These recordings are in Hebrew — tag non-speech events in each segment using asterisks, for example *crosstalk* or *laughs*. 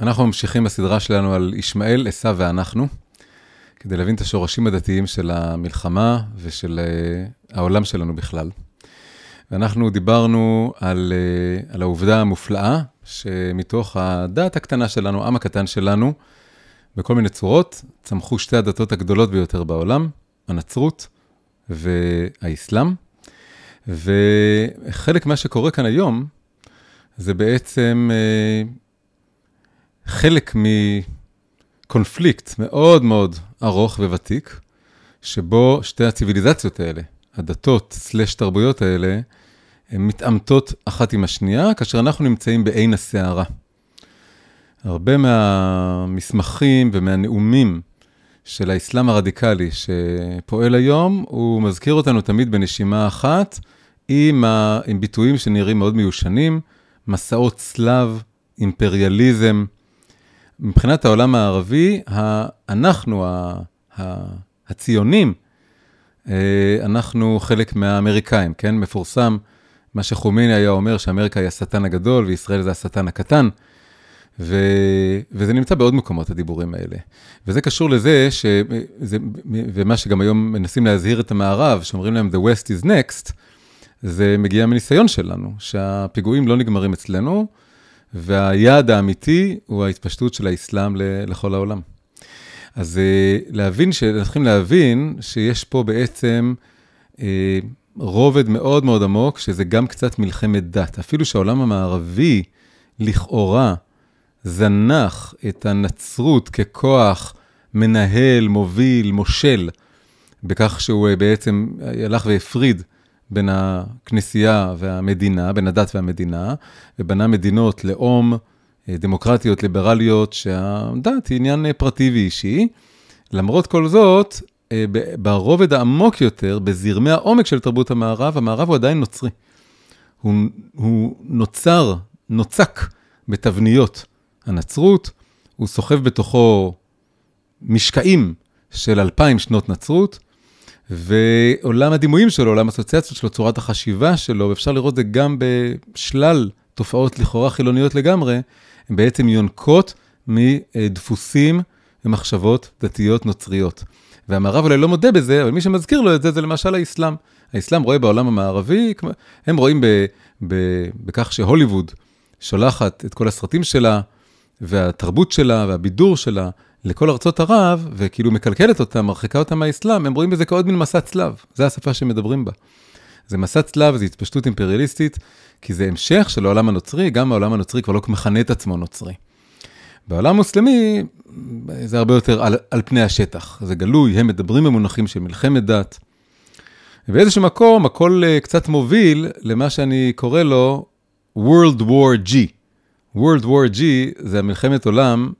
אנחנו ממשיכים בסדרה שלנו על ישמעאל, עשו ואנחנו, כדי להבין את השורשים הדתיים של המלחמה ושל uh, העולם שלנו בכלל. ואנחנו דיברנו על, uh, על העובדה המופלאה, שמתוך הדת הקטנה שלנו, העם הקטן שלנו, בכל מיני צורות, צמחו שתי הדתות הגדולות ביותר בעולם, הנצרות והאסלאם. וחלק מה שקורה כאן היום, זה בעצם uh, חלק מקונפליקט מאוד מאוד ארוך וותיק, שבו שתי הציוויליזציות האלה, הדתות סלש תרבויות האלה, הן מתעמתות אחת עם השנייה, כאשר אנחנו נמצאים בעין הסערה. הרבה מהמסמכים ומהנאומים של האסלאם הרדיקלי שפועל היום, הוא מזכיר אותנו תמיד בנשימה אחת, עם, ה... עם ביטויים שנראים מאוד מיושנים, מסעות צלב, אימפריאליזם. מבחינת העולם הערבי, אנחנו, הציונים, אה, אנחנו חלק מהאמריקאים, כן? מפורסם מה שחומייני היה אומר, שאמריקה היא השטן הגדול וישראל זה השטן הקטן. ו... וזה נמצא בעוד מקומות, הדיבורים האלה. וזה קשור לזה, שזה... ומה שגם היום מנסים להזהיר את המערב, שאומרים להם, The West is next, זה מגיע מניסיון שלנו, שהפיגועים לא נגמרים אצלנו, והיעד האמיתי הוא ההתפשטות של האסלאם לכל העולם. אז אה, להבין, צריכים להבין שיש פה בעצם אה, רובד מאוד מאוד עמוק, שזה גם קצת מלחמת דת. אפילו שהעולם המערבי, לכאורה, זנח את הנצרות ככוח מנהל, מוביל, מושל, בכך שהוא אה, בעצם הלך והפריד בין הכנסייה והמדינה, בין הדת והמדינה, ובנה מדינות לאום, אה, דמוקרטיות, ליברליות, שהדת היא עניין אה, פרטי ואישי. למרות כל זאת, אה, ברובד העמוק יותר, בזרמי העומק של תרבות המערב, המערב הוא עדיין נוצרי. הוא, הוא נוצר, נוצק בתבניות הנצרות, הוא סוחב בתוכו משקעים של אלפיים שנות נצרות, ועולם הדימויים שלו, עולם האסוציאציות שלו, צורת החשיבה שלו, ואפשר לראות את זה גם בשלל תופעות לכאורה חילוניות לגמרי, הן בעצם יונקות מדפוסים ומחשבות דתיות נוצריות. והמערב אולי לא מודה בזה, אבל מי שמזכיר לו את זה, זה למשל האסלאם. האסלאם רואה בעולם המערבי, הם רואים ב, ב, בכך שהוליווד שולחת את כל הסרטים שלה, והתרבות שלה, והבידור שלה, לכל ארצות ערב, וכאילו מקלקלת אותם, מרחיקה אותם מהאסלאם, הם רואים בזה כעוד מין מסע צלב, זה השפה שמדברים בה. זה מסע צלב, זה התפשטות אימפריאליסטית, כי זה המשך של העולם הנוצרי, גם העולם הנוצרי כבר לא מכנה את עצמו נוצרי. בעולם המוסלמי זה הרבה יותר על, על פני השטח, זה גלוי, הם מדברים במונחים של מלחמת דת. ובאיזשהו מקום הכל uh, קצת מוביל למה שאני קורא לו World War G. World War G זה המלחמת עולם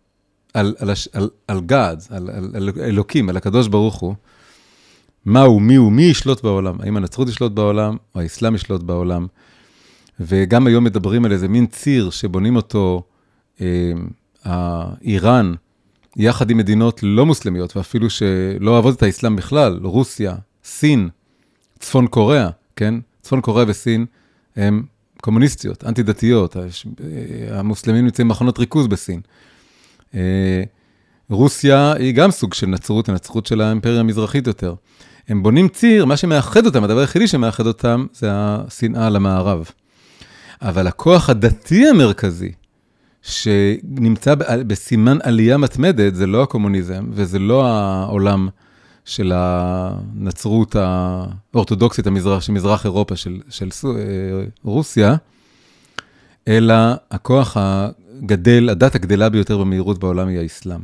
על, על, על, על God, על, על, על אלוקים, על הקדוש ברוך הוא. מה הוא, מי הוא, מי ישלוט בעולם? האם הנצרות ישלוט בעולם, או האסלאם ישלוט בעולם? וגם היום מדברים על איזה מין ציר שבונים אותו אה, איראן, יחד עם מדינות לא מוסלמיות, ואפילו שלא אוהבות את האסלאם בכלל, רוסיה, סין, צפון קוריאה, כן? צפון קוריאה וסין הם קומוניסטיות, אנטי-דתיות, המוסלמים נמצאים במחנות ריכוז בסין. אה, רוסיה היא גם סוג של נצרות, הנצרות של האימפריה המזרחית יותר. הם בונים ציר, מה שמאחד אותם, הדבר היחידי שמאחד אותם, זה השנאה למערב. אבל הכוח הדתי המרכזי, שנמצא בסימן עלייה מתמדת, זה לא הקומוניזם, וזה לא העולם של הנצרות האורתודוקסית המזרח, של מזרח אירופה, של, של אה, רוסיה, אלא הכוח הגדל, הדת הגדלה ביותר במהירות בעולם היא האסלאם.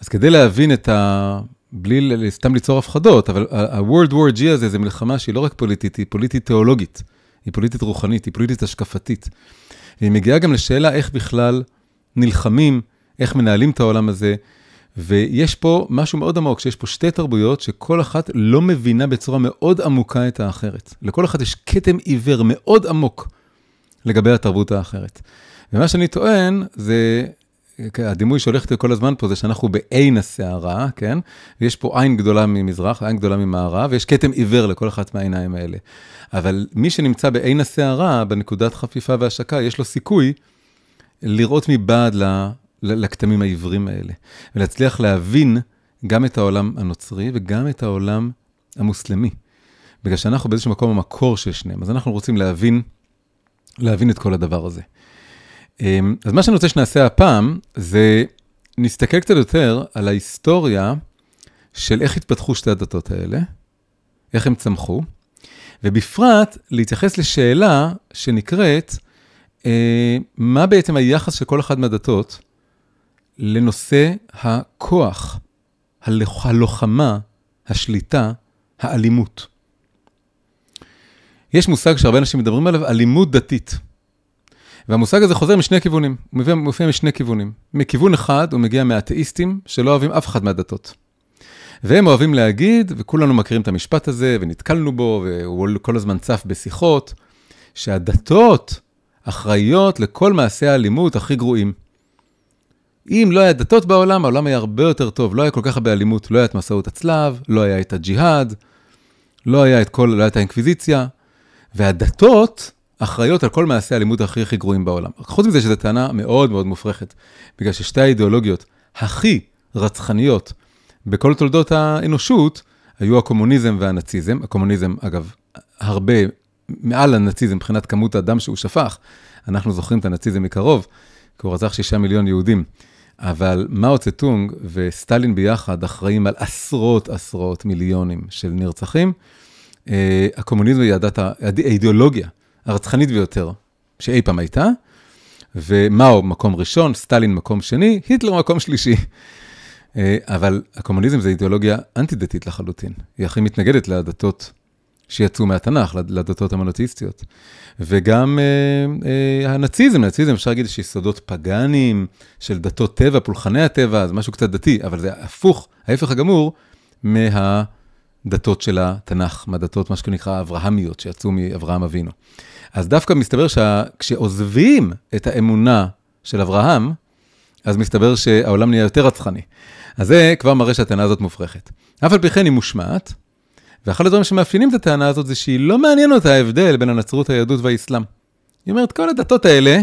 אז כדי להבין את ה... בלי סתם ליצור הפחדות, אבל ה-World War G הזה זה מלחמה שהיא לא רק פוליטית, היא פוליטית תיאולוגית, היא פוליטית רוחנית, היא פוליטית השקפתית. והיא מגיעה גם לשאלה איך בכלל נלחמים, איך מנהלים את העולם הזה. ויש פה משהו מאוד עמוק, שיש פה שתי תרבויות שכל אחת לא מבינה בצורה מאוד עמוקה את האחרת. לכל אחת יש כתם עיוור מאוד עמוק לגבי התרבות האחרת. ומה שאני טוען זה, הדימוי שהולך כל הזמן פה זה שאנחנו בעין הסערה, כן? ויש פה עין גדולה ממזרח, עין גדולה ממערב, ויש כתם עיוור לכל אחת מהעיניים האלה. אבל מי שנמצא בעין הסערה, בנקודת חפיפה והשקה, יש לו סיכוי לראות מבעד לכתמים העיוורים האלה, ולהצליח להבין גם את העולם הנוצרי וגם את העולם המוסלמי. בגלל שאנחנו באיזשהו מקום המקור של שניהם, אז אנחנו רוצים להבין, להבין את כל הדבר הזה. אמ, אז מה שאני רוצה שנעשה הפעם, זה נסתכל קצת יותר על ההיסטוריה של איך התפתחו שתי הדתות האלה, איך הם צמחו, ובפרט להתייחס לשאלה שנקראת, אה, מה בעצם היחס של כל אחת מהדתות לנושא הכוח, הלוחמה, השליטה, האלימות. יש מושג שהרבה אנשים מדברים עליו, אלימות דתית. והמושג הזה חוזר משני כיוונים, הוא מופיע, משני כיוונים. מכיוון אחד הוא מגיע מהאתאיסטים שלא אוהבים אף אחד מהדתות. והם אוהבים להגיד, וכולנו מכירים את המשפט הזה, ונתקלנו בו, והוא כל הזמן צף בשיחות, שהדתות אחראיות לכל מעשי האלימות הכי גרועים. אם לא היה דתות בעולם, העולם היה הרבה יותר טוב, לא היה כל כך הרבה אלימות, לא היה את מסעות הצלב, לא היה את הג'יהאד, לא היה את כל, לא הייתה האינקוויזיציה, והדתות אחראיות על כל מעשי האלימות הכי הכי גרועים בעולם. חוץ מזה שזו טענה מאוד מאוד מופרכת, בגלל ששתי האידיאולוגיות הכי רצחניות בכל תולדות האנושות היו הקומוניזם והנאציזם. הקומוניזם, אגב, הרבה מעל הנאציזם מבחינת כמות הדם שהוא שפך. אנחנו זוכרים את הנאציזם מקרוב, כי הוא רצח שישה מיליון יהודים. אבל מאו צטונג וסטלין ביחד אחראים על עשרות עשרות מיליונים של נרצחים. אה, הקומוניזם היא הדת, האידיאולוגיה הרצחנית ביותר שאי פעם הייתה, ומאו מקום ראשון, סטלין מקום שני, היטלר מקום שלישי. אה, אבל הקומוניזם זה אידיאולוגיה אנטי-דתית לחלוטין. היא הכי מתנגדת לדתות שיצאו מהתנ"ך, לדתות המונותאיסטיות. וגם אה, אה, הנאציזם, הנאציזם אפשר להגיד שיסודות פגאניים של דתות טבע, פולחני הטבע, זה משהו קצת דתי, אבל זה הפוך, ההפך הגמור מהדתות של התנ"ך, מהדתות, מה שנקרא אברהמיות, שיצאו מאברהם אבינו. אז דווקא מסתבר שכשעוזבים את האמונה של אברהם, אז מסתבר שהעולם נהיה יותר רצחני. אז זה כבר מראה שהטענה הזאת מופרכת. אף על פי כן היא מושמעת, ואחד הדברים שמאפיינים את הטענה הזאת זה שהיא לא מעניין אותה ההבדל בין הנצרות, היהדות והאסלאם. היא אומרת, כל הדתות האלה,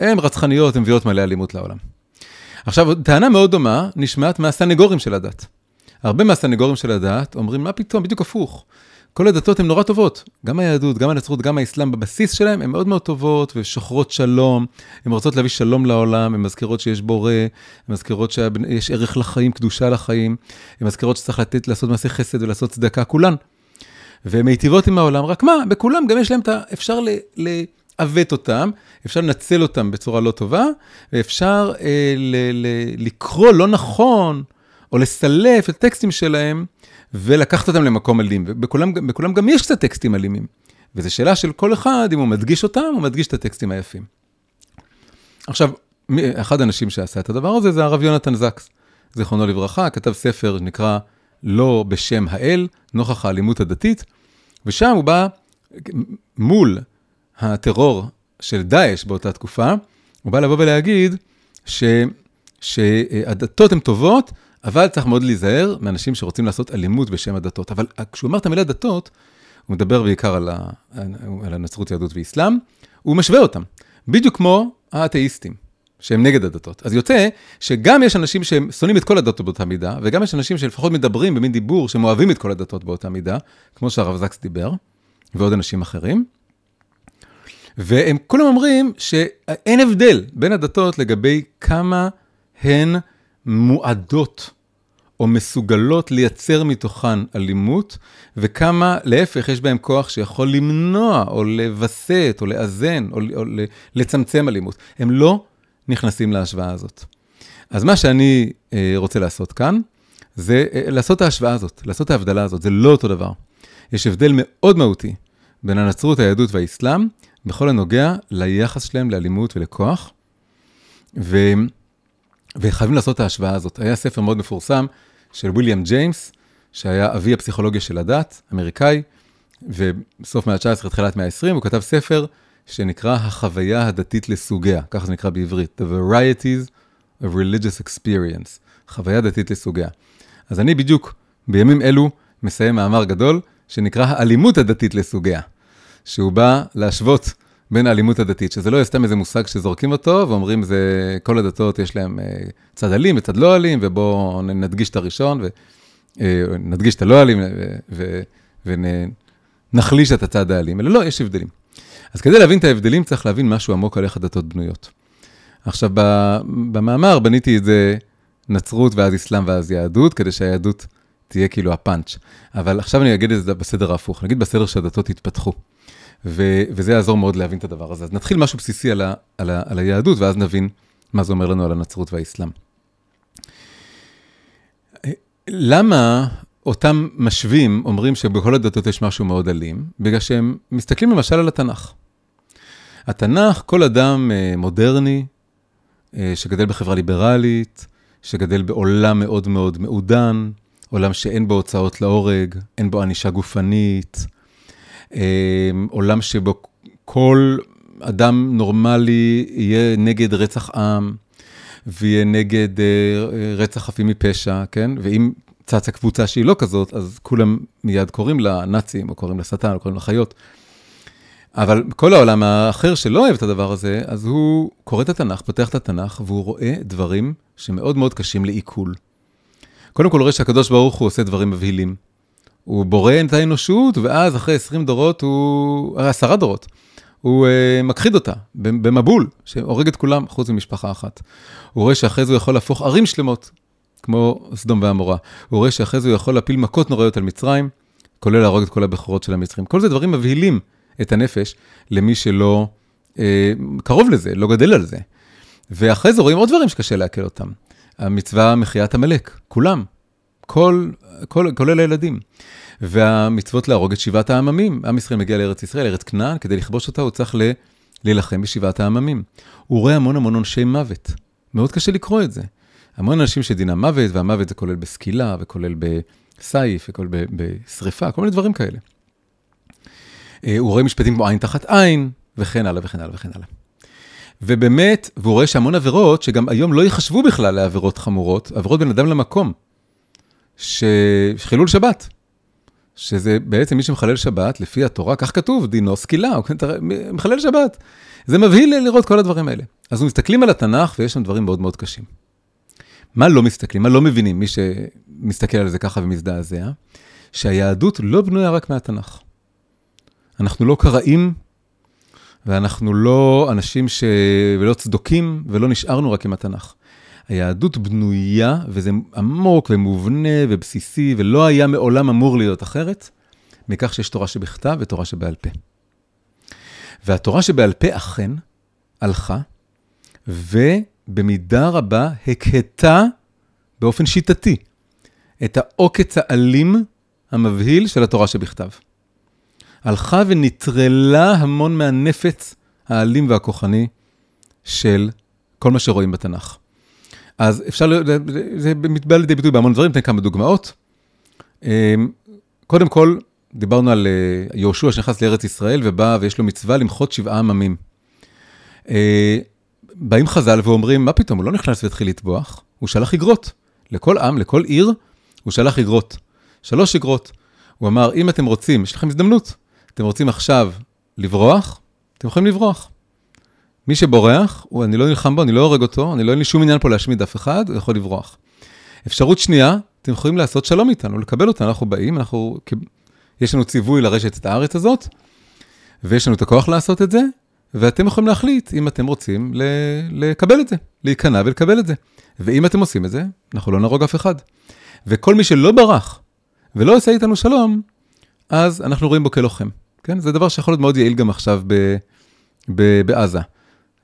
הן רצחניות, הן מביאות מלא אלימות לעולם. עכשיו, טענה מאוד דומה נשמעת מהסנגורים של הדת. הרבה מהסנגורים של הדת אומרים, מה פתאום, בדיוק הפוך. כל הדתות הן נורא טובות, גם היהדות, גם הנצרות, גם האסלאם, בבסיס שלהם הן מאוד מאוד טובות ושוחרות שלום, הן רוצות להביא שלום לעולם, הן מזכירות שיש בורא, הן מזכירות שיש ערך לחיים, קדושה לחיים, הן מזכירות שצריך לתת, לעשות מעשה חסד ולעשות צדקה, כולן. והן מיטיבות עם העולם, רק מה, בכולם גם יש להם את ה... אפשר לעוות אותם, אפשר לנצל אותם בצורה לא טובה, ואפשר אה, לקרוא לא נכון, או לסלף את הטקסטים שלהם. ולקחת אותם למקום אלים, ובכולם גם יש קצת טקסטים אלימים. וזו שאלה של כל אחד, אם הוא מדגיש אותם, הוא מדגיש את הטקסטים היפים. עכשיו, אחד האנשים שעשה את הדבר הזה זה הרב יונתן זקס, זיכרונו לברכה, כתב ספר שנקרא לא בשם האל, נוכח האלימות הדתית, ושם הוא בא מול הטרור של דאעש באותה תקופה, הוא בא לבוא ולהגיד ש, שהדתות הן טובות, אבל צריך מאוד להיזהר מאנשים שרוצים לעשות אלימות בשם הדתות. אבל כשהוא אומר את המילה דתות, הוא מדבר בעיקר על, ה, על הנצרות, יהדות ואסלאם, הוא משווה אותם, בדיוק כמו האתאיסטים, שהם נגד הדתות. אז יוצא שגם יש אנשים שהם שונאים את כל הדתות באותה מידה, וגם יש אנשים שלפחות מדברים במין דיבור שהם אוהבים את כל הדתות באותה מידה, כמו שהרב זקס דיבר, ועוד אנשים אחרים. והם כולם אומרים שאין הבדל בין הדתות לגבי כמה הן מועדות או מסוגלות לייצר מתוכן אלימות, וכמה להפך יש בהם כוח שיכול למנוע או לווסת או לאזן או, או לצמצם אלימות. הם לא נכנסים להשוואה הזאת. אז מה שאני אה, רוצה לעשות כאן, זה אה, לעשות את ההשוואה הזאת, לעשות את ההבדלה הזאת, זה לא אותו דבר. יש הבדל מאוד מהותי בין הנצרות, היהדות והאסלאם, בכל הנוגע ליחס שלהם לאלימות ולכוח. ו... וחייבים לעשות את ההשוואה הזאת. היה ספר מאוד מפורסם של ויליאם ג'יימס, שהיה אבי הפסיכולוגיה של הדת, אמריקאי, ובסוף מאה ה-19, תחילת מאה ה-20, הוא כתב ספר שנקרא החוויה הדתית לסוגיה, ככה זה נקרא בעברית, The Varieties of Religious Experience, חוויה דתית לסוגיה. אז אני בדיוק בימים אלו מסיים מאמר גדול, שנקרא האלימות הדתית לסוגיה, שהוא בא להשוות בין האלימות הדתית, שזה לא יהיה סתם איזה מושג שזורקים אותו ואומרים, זה, כל הדתות יש להם אה, צד אלים וצד לא אלים, ובואו נדגיש את הראשון, ונדגיש את הלא אלים, ונחליש את הצד האלים, אלא לא, יש הבדלים. אז כדי להבין את ההבדלים צריך להבין משהו עמוק על איך הדתות בנויות. עכשיו, במאמר בניתי את זה נצרות ואז אסלאם ואז יהדות, כדי שהיהדות תהיה כאילו הפאנץ'. אבל עכשיו אני אגיד את זה בסדר ההפוך, נגיד בסדר שהדתות יתפתחו. ו- וזה יעזור מאוד להבין את הדבר הזה. אז נתחיל משהו בסיסי על, ה- על, ה- על היהדות, ואז נבין מה זה אומר לנו על הנצרות והאסלאם. למה אותם משווים אומרים שבכל הדתות יש משהו מאוד אלים? בגלל שהם מסתכלים למשל על התנ"ך. התנ"ך, כל אדם אה, מודרני, אה, שגדל בחברה ליברלית, שגדל בעולם מאוד מאוד מעודן, עולם שאין בו הוצאות להורג, אין בו ענישה גופנית, עולם שבו כל אדם נורמלי יהיה נגד רצח עם, ויהיה נגד רצח חפים מפשע, כן? ואם צצה קבוצה שהיא לא כזאת, אז כולם מיד קוראים לה נאצים, או קוראים לה שטן, או קוראים לה חיות. אבל כל העולם האחר שלא אוהב את הדבר הזה, אז הוא קורא את התנ"ך, פותח את התנ"ך, והוא רואה דברים שמאוד מאוד קשים לעיכול. קודם כל הוא רואה שהקדוש ברוך הוא עושה דברים מבהילים. הוא בורא את האנושות, ואז אחרי 20 דורות, הוא... עשרה דורות, הוא uh, מכחיד אותה במבול, שהורג את כולם חוץ ממשפחה אחת. הוא רואה שאחרי זה הוא יכול להפוך ערים שלמות, כמו סדום ועמורה. הוא רואה שאחרי זה הוא יכול להפיל מכות נוראיות על מצרים, כולל להרוג את כל הבכורות של המצרים. כל זה דברים מבהילים את הנפש למי שלא אה, קרוב לזה, לא גדל על זה. ואחרי זה רואים עוד דברים שקשה לעכל אותם. המצווה מחיית עמלק, כולם, כל, כל, כולל הילדים. והמצוות להרוג את שבעת העממים. עם ישראל מגיע לארץ ישראל, ארץ כנען, כדי לכבוש אותה הוא צריך. להילחם בשבעת העממים. הוא רואה המון המון עונשי מוות. מאוד קשה לקרוא את זה. המון אנשים שדינם מוות, והמוות זה כולל בסקילה, וכולל בסייף, וכולל בשריפה, כל מיני דברים כאלה. אה, הוא רואה משפטים כמו עין תחת עין, וכן הלאה וכן הלאה וכן הלאה. ובאמת, והוא רואה שהמון עבירות, שגם היום לא ייחשבו בכלל לעבירות חמורות, עבירות בין אדם למקום, שחילול שבת, שזה בעצם מי שמחלל שבת, לפי התורה, כך כתוב, דינו סקילה, מחלל שבת. זה מבהיל לראות כל הדברים האלה. אז מסתכלים על התנ"ך ויש שם דברים מאוד מאוד קשים. מה לא מסתכלים, מה לא מבינים, מי שמסתכל על זה ככה ומזדעזע? שהיהדות לא בנויה רק מהתנ"ך. אנחנו לא קראים, ואנחנו לא אנשים ש... ולא צדוקים, ולא נשארנו רק עם התנ"ך. היהדות בנויה, וזה עמוק ומובנה ובסיסי, ולא היה מעולם אמור להיות אחרת, מכך שיש תורה שבכתב ותורה שבעל פה. והתורה שבעל פה אכן הלכה, ו... במידה רבה הקהתה באופן שיטתי את העוקץ האלים המבהיל של התורה שבכתב. הלכה ונטרלה המון מהנפץ האלים והכוחני של כל מה שרואים בתנ"ך. אז אפשר, זה מתבע לידי ביטוי בהמון דברים, ניתן כמה דוגמאות. אמ, קודם כל, דיברנו על אה, יהושע שנכנס לארץ ישראל ובא ויש לו מצווה למחות שבעה עממים. אה, באים חז"ל ואומרים, מה פתאום, הוא לא נכנס והתחיל לטבוח, הוא שלח אגרות. לכל עם, לכל עיר, הוא שלח אגרות. שלוש אגרות. הוא אמר, אם אתם רוצים, יש לכם הזדמנות, אתם רוצים עכשיו לברוח, אתם יכולים לברוח. מי שבורח, הוא, אני לא נלחם בו, אני לא הורג אותו, אני לא אין לי שום עניין פה להשמיד אף אחד, הוא יכול לברוח. אפשרות שנייה, אתם יכולים לעשות שלום איתנו, לקבל אותנו, אנחנו באים, אנחנו, יש לנו ציווי לרשת את הארץ הזאת, ויש לנו את הכוח לעשות את זה, ואתם יכולים להחליט אם אתם רוצים לקבל את זה, להיכנע ולקבל את זה. ואם אתם עושים את זה, אנחנו לא נהרוג אף אחד. וכל מי שלא ברח ולא עושה איתנו שלום, אז אנחנו רואים בו כלוחם. כן? זה דבר שיכול להיות מאוד יעיל גם עכשיו ב, ב, בעזה.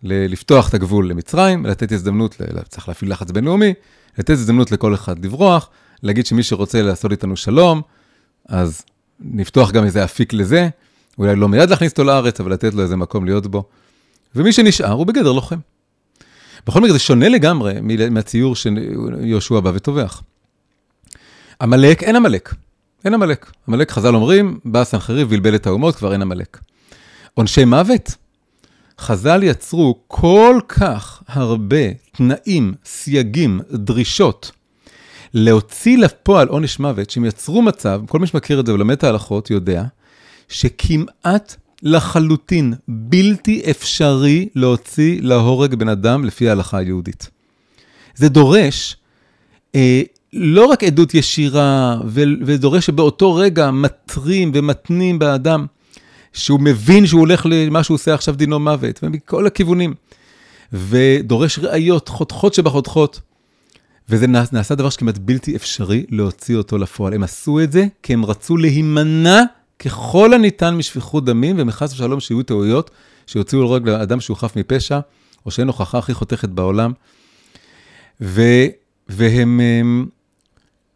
לפתוח את הגבול למצרים, לתת הזדמנות, צריך להפעיל לחץ בינלאומי, לתת הזדמנות לכל אחד לברוח, להגיד שמי שרוצה לעשות איתנו שלום, אז נפתוח גם איזה אפיק לזה. אולי לא מיד להכניס אותו לארץ, אבל לתת לו איזה מקום להיות בו. ומי שנשאר הוא בגדר לוחם. בכל מקרה, זה שונה לגמרי מהציור שיהושע בא וטובח. עמלק, אין עמלק. אין עמלק. עמלק, חז"ל אומרים, בא סנחריב, בלבל את האומות, כבר אין עמלק. עונשי מוות? חז"ל יצרו כל כך הרבה תנאים, סייגים, דרישות, להוציא לפועל עונש מוות, שהם יצרו מצב, כל מי שמכיר את זה ולומד את ההלכות יודע, שכמעט לחלוטין בלתי אפשרי להוציא להורג בן אדם לפי ההלכה היהודית. זה דורש אה, לא רק עדות ישירה, ודורש שבאותו רגע מטרים ומתנים באדם, שהוא מבין שהוא הולך למה שהוא עושה עכשיו דינו מוות, ומכל הכיוונים. ודורש ראיות חותכות שבחותכות. וזה נעשה דבר שכמעט בלתי אפשרי להוציא אותו לפועל. הם עשו את זה כי הם רצו להימנע ככל הניתן משפיכות דמים, ומחס ושלום שיהיו טעויות, שיוציאו להורג לאדם שהוא חף מפשע, או שאין הוכחה הכי חותכת בעולם. ו, והם הם,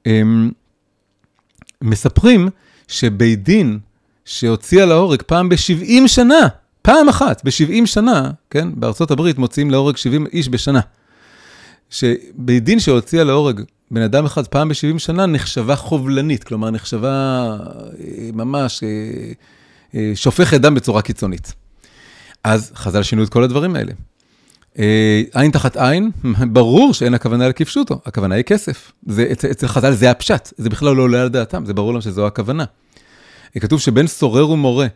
הם, מספרים שבית דין שהוציאה להורג פעם ב-70 שנה, פעם אחת, ב-70 שנה, כן, בארצות הברית מוציאים להורג 70 איש בשנה. שבית דין שהוציאה להורג בן אדם אחד פעם ב-70 שנה נחשבה חובלנית, כלומר נחשבה אה, ממש אה, אה, שופכת דם בצורה קיצונית. אז חז"ל שינו את כל הדברים האלה. עין תחת עין, *laughs* ברור שאין הכוונה לכפשוטו, הכוונה היא כסף. זה, אצל חז"ל זה הפשט, זה בכלל לא עולה על דעתם, זה ברור להם שזו הכוונה. כתוב שבין סורר ומורה,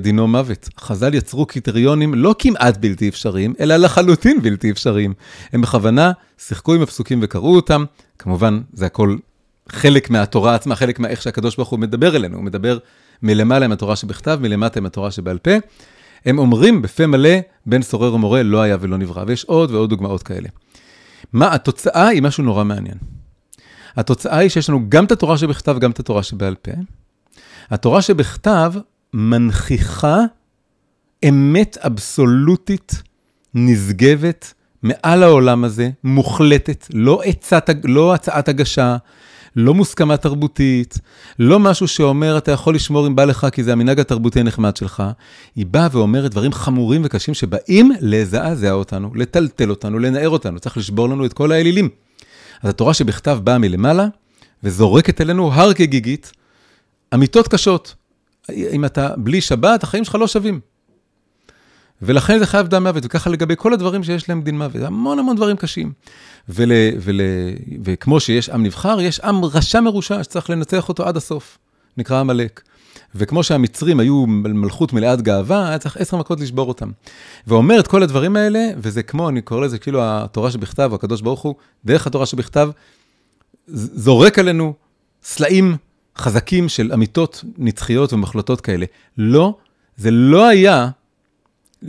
דינו מוות. חז"ל יצרו קריטריונים לא כמעט בלתי אפשריים, אלא לחלוטין בלתי אפשריים. הם בכוונה שיחקו עם הפסוקים וקראו אותם. כמובן, זה הכל חלק מהתורה עצמה, חלק מאיך שהקדוש ברוך הוא מדבר אלינו. הוא מדבר מלמעלה עם התורה שבכתב, מלמטה עם התורה שבעל פה. הם אומרים בפה מלא, בין סורר ומורה לא היה ולא נברא. ויש עוד ועוד דוגמאות כאלה. מה התוצאה היא משהו נורא מעניין. התוצאה היא שיש לנו גם את התורה שבכתב, גם את התורה שבעל פה. התורה שבכתב מנכיחה אמת אבסולוטית, נשגבת, מעל העולם הזה, מוחלטת, לא, עצת, לא הצעת הגשה, לא מוסכמה תרבותית, לא משהו שאומר, אתה יכול לשמור אם בא לך, כי זה המנהג התרבותי הנחמד שלך. היא באה ואומרת דברים חמורים וקשים שבאים לזעזע אותנו, לטלטל אותנו, לנער אותנו, צריך לשבור לנו את כל האלילים. אז התורה שבכתב באה מלמעלה, וזורקת אלינו הר כגיגית, אמיתות קשות. אם אתה בלי שבת, החיים שלך לא שווים. ולכן זה חייב דם מוות, וככה לגבי כל הדברים שיש להם דין מוות, המון המון דברים קשים. ול, ול, וכמו שיש עם נבחר, יש עם רשע מרושע שצריך לנצח אותו עד הסוף, נקרא עמלק. וכמו שהמצרים היו מלכות מלאת גאווה, היה צריך עשר מכות לשבור אותם. ואומר את כל הדברים האלה, וזה כמו, אני קורא לזה כאילו התורה שבכתב, הקדוש ברוך הוא, דרך התורה שבכתב, זורק עלינו סלעים חזקים של אמיתות נצחיות ומחלטות כאלה. לא, זה לא היה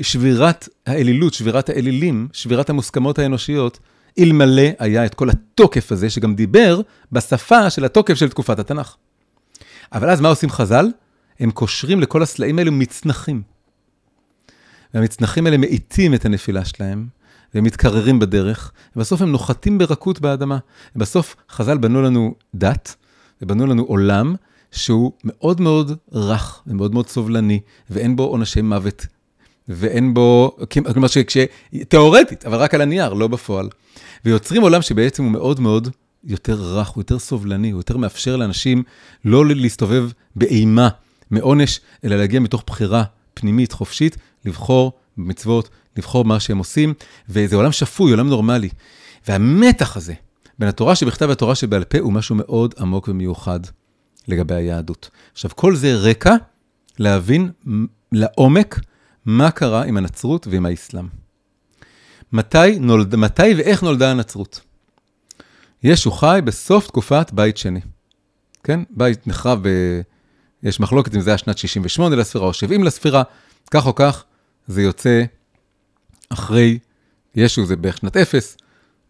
שבירת האלילות, שבירת האלילים, שבירת המוסכמות האנושיות, אלמלא היה את כל התוקף הזה, שגם דיבר בשפה של התוקף של תקופת התנ"ך. אבל אז מה עושים חז"ל? הם קושרים לכל הסלעים האלו מצנחים. והמצנחים האלה מאיטים את הנפילה שלהם, והם מתקררים בדרך, ובסוף הם נוחתים ברכות באדמה. ובסוף חז"ל בנו לנו דת, ובנו לנו עולם שהוא מאוד מאוד רך ומאוד מאוד סובלני, ואין בו עונשי מוות ואין בו, כלומר שכש... תיאורטית, אבל רק על הנייר, לא בפועל. ויוצרים עולם שבעצם הוא מאוד מאוד יותר רך, הוא יותר סובלני, הוא יותר מאפשר לאנשים לא להסתובב באימה מעונש, אלא להגיע מתוך בחירה פנימית, חופשית, לבחור במצוות, לבחור מה שהם עושים, וזה עולם שפוי, עולם נורמלי. והמתח הזה בין התורה שבכתב והתורה שבעל פה הוא משהו מאוד עמוק ומיוחד לגבי היהדות. עכשיו, כל זה רקע להבין לעומק מה קרה עם הנצרות ועם האסלאם. מתי, נולד, מתי ואיך נולדה הנצרות? ישו חי בסוף תקופת בית שני. כן? בית נחרב, ב... יש מחלוקת אם זה היה שנת 68 לספירה או 70 לספירה, כך או כך, זה יוצא אחרי, ישו זה בערך שנת 0,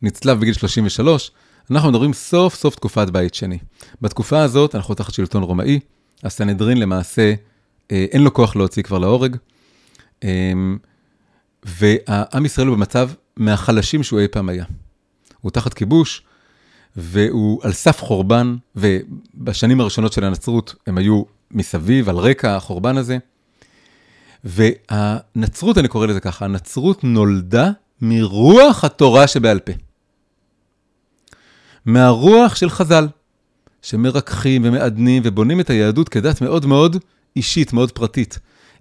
נצלב בגיל 33, אנחנו מדברים סוף סוף תקופת בית שני. בתקופה הזאת אנחנו תחת שלטון רומאי, הסנהדרין למעשה, אה, אין לו כוח להוציא כבר להורג, אמ, והעם ישראל הוא במצב מהחלשים שהוא אי פעם היה. הוא תחת כיבוש, והוא על סף חורבן, ובשנים הראשונות של הנצרות הם היו מסביב, על רקע החורבן הזה. והנצרות, אני קורא לזה ככה, הנצרות נולדה מרוח התורה שבעל פה. מהרוח של חז"ל, שמרככים ומעדנים ובונים את היהדות כדת מאוד מאוד אישית, מאוד פרטית.